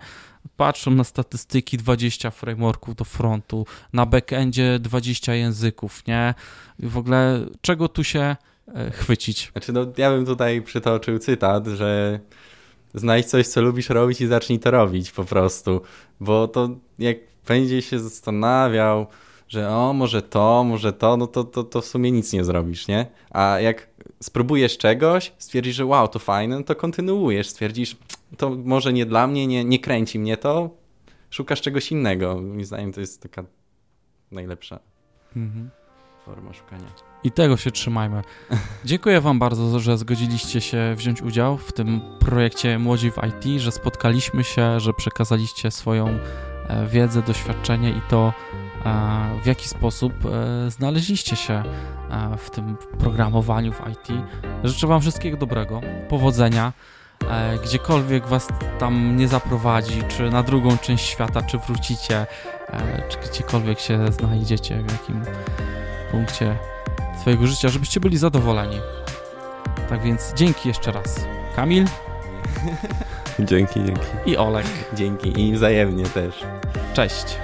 S1: Patrzą na statystyki 20 frameworków do frontu, na backendzie 20 języków, nie? W ogóle czego tu się e, chwycić?
S3: Znaczy, no, ja bym tutaj przytoczył cytat, że znajdź coś, co lubisz robić i zacznij to robić po prostu, bo to jak będzie się zastanawiał, że o, może to, może to, no to, to, to w sumie nic nie zrobisz, nie? A jak spróbujesz czegoś, stwierdzisz, że wow, to fajne, no to kontynuujesz, stwierdzisz, to może nie dla mnie, nie, nie kręci mnie to, szukasz czegoś innego. Moim zdaniem to jest taka najlepsza mhm. forma szukania.
S1: I tego się trzymajmy. Dziękuję Wam bardzo, że zgodziliście się wziąć udział w tym projekcie Młodzi w IT, że spotkaliśmy się, że przekazaliście swoją e, wiedzę, doświadczenie i to, w jaki sposób e, znaleźliście się e, w tym programowaniu w IT. Życzę Wam wszystkiego dobrego, powodzenia, e, gdziekolwiek Was tam nie zaprowadzi, czy na drugą część świata, czy wrócicie, czy gdziekolwiek się znajdziecie, w jakim punkcie swojego życia, żebyście byli zadowoleni. Tak więc dzięki jeszcze raz. Kamil?
S2: Dzięki, dzięki.
S1: I Olek.
S3: Dzięki i wzajemnie też.
S1: Cześć.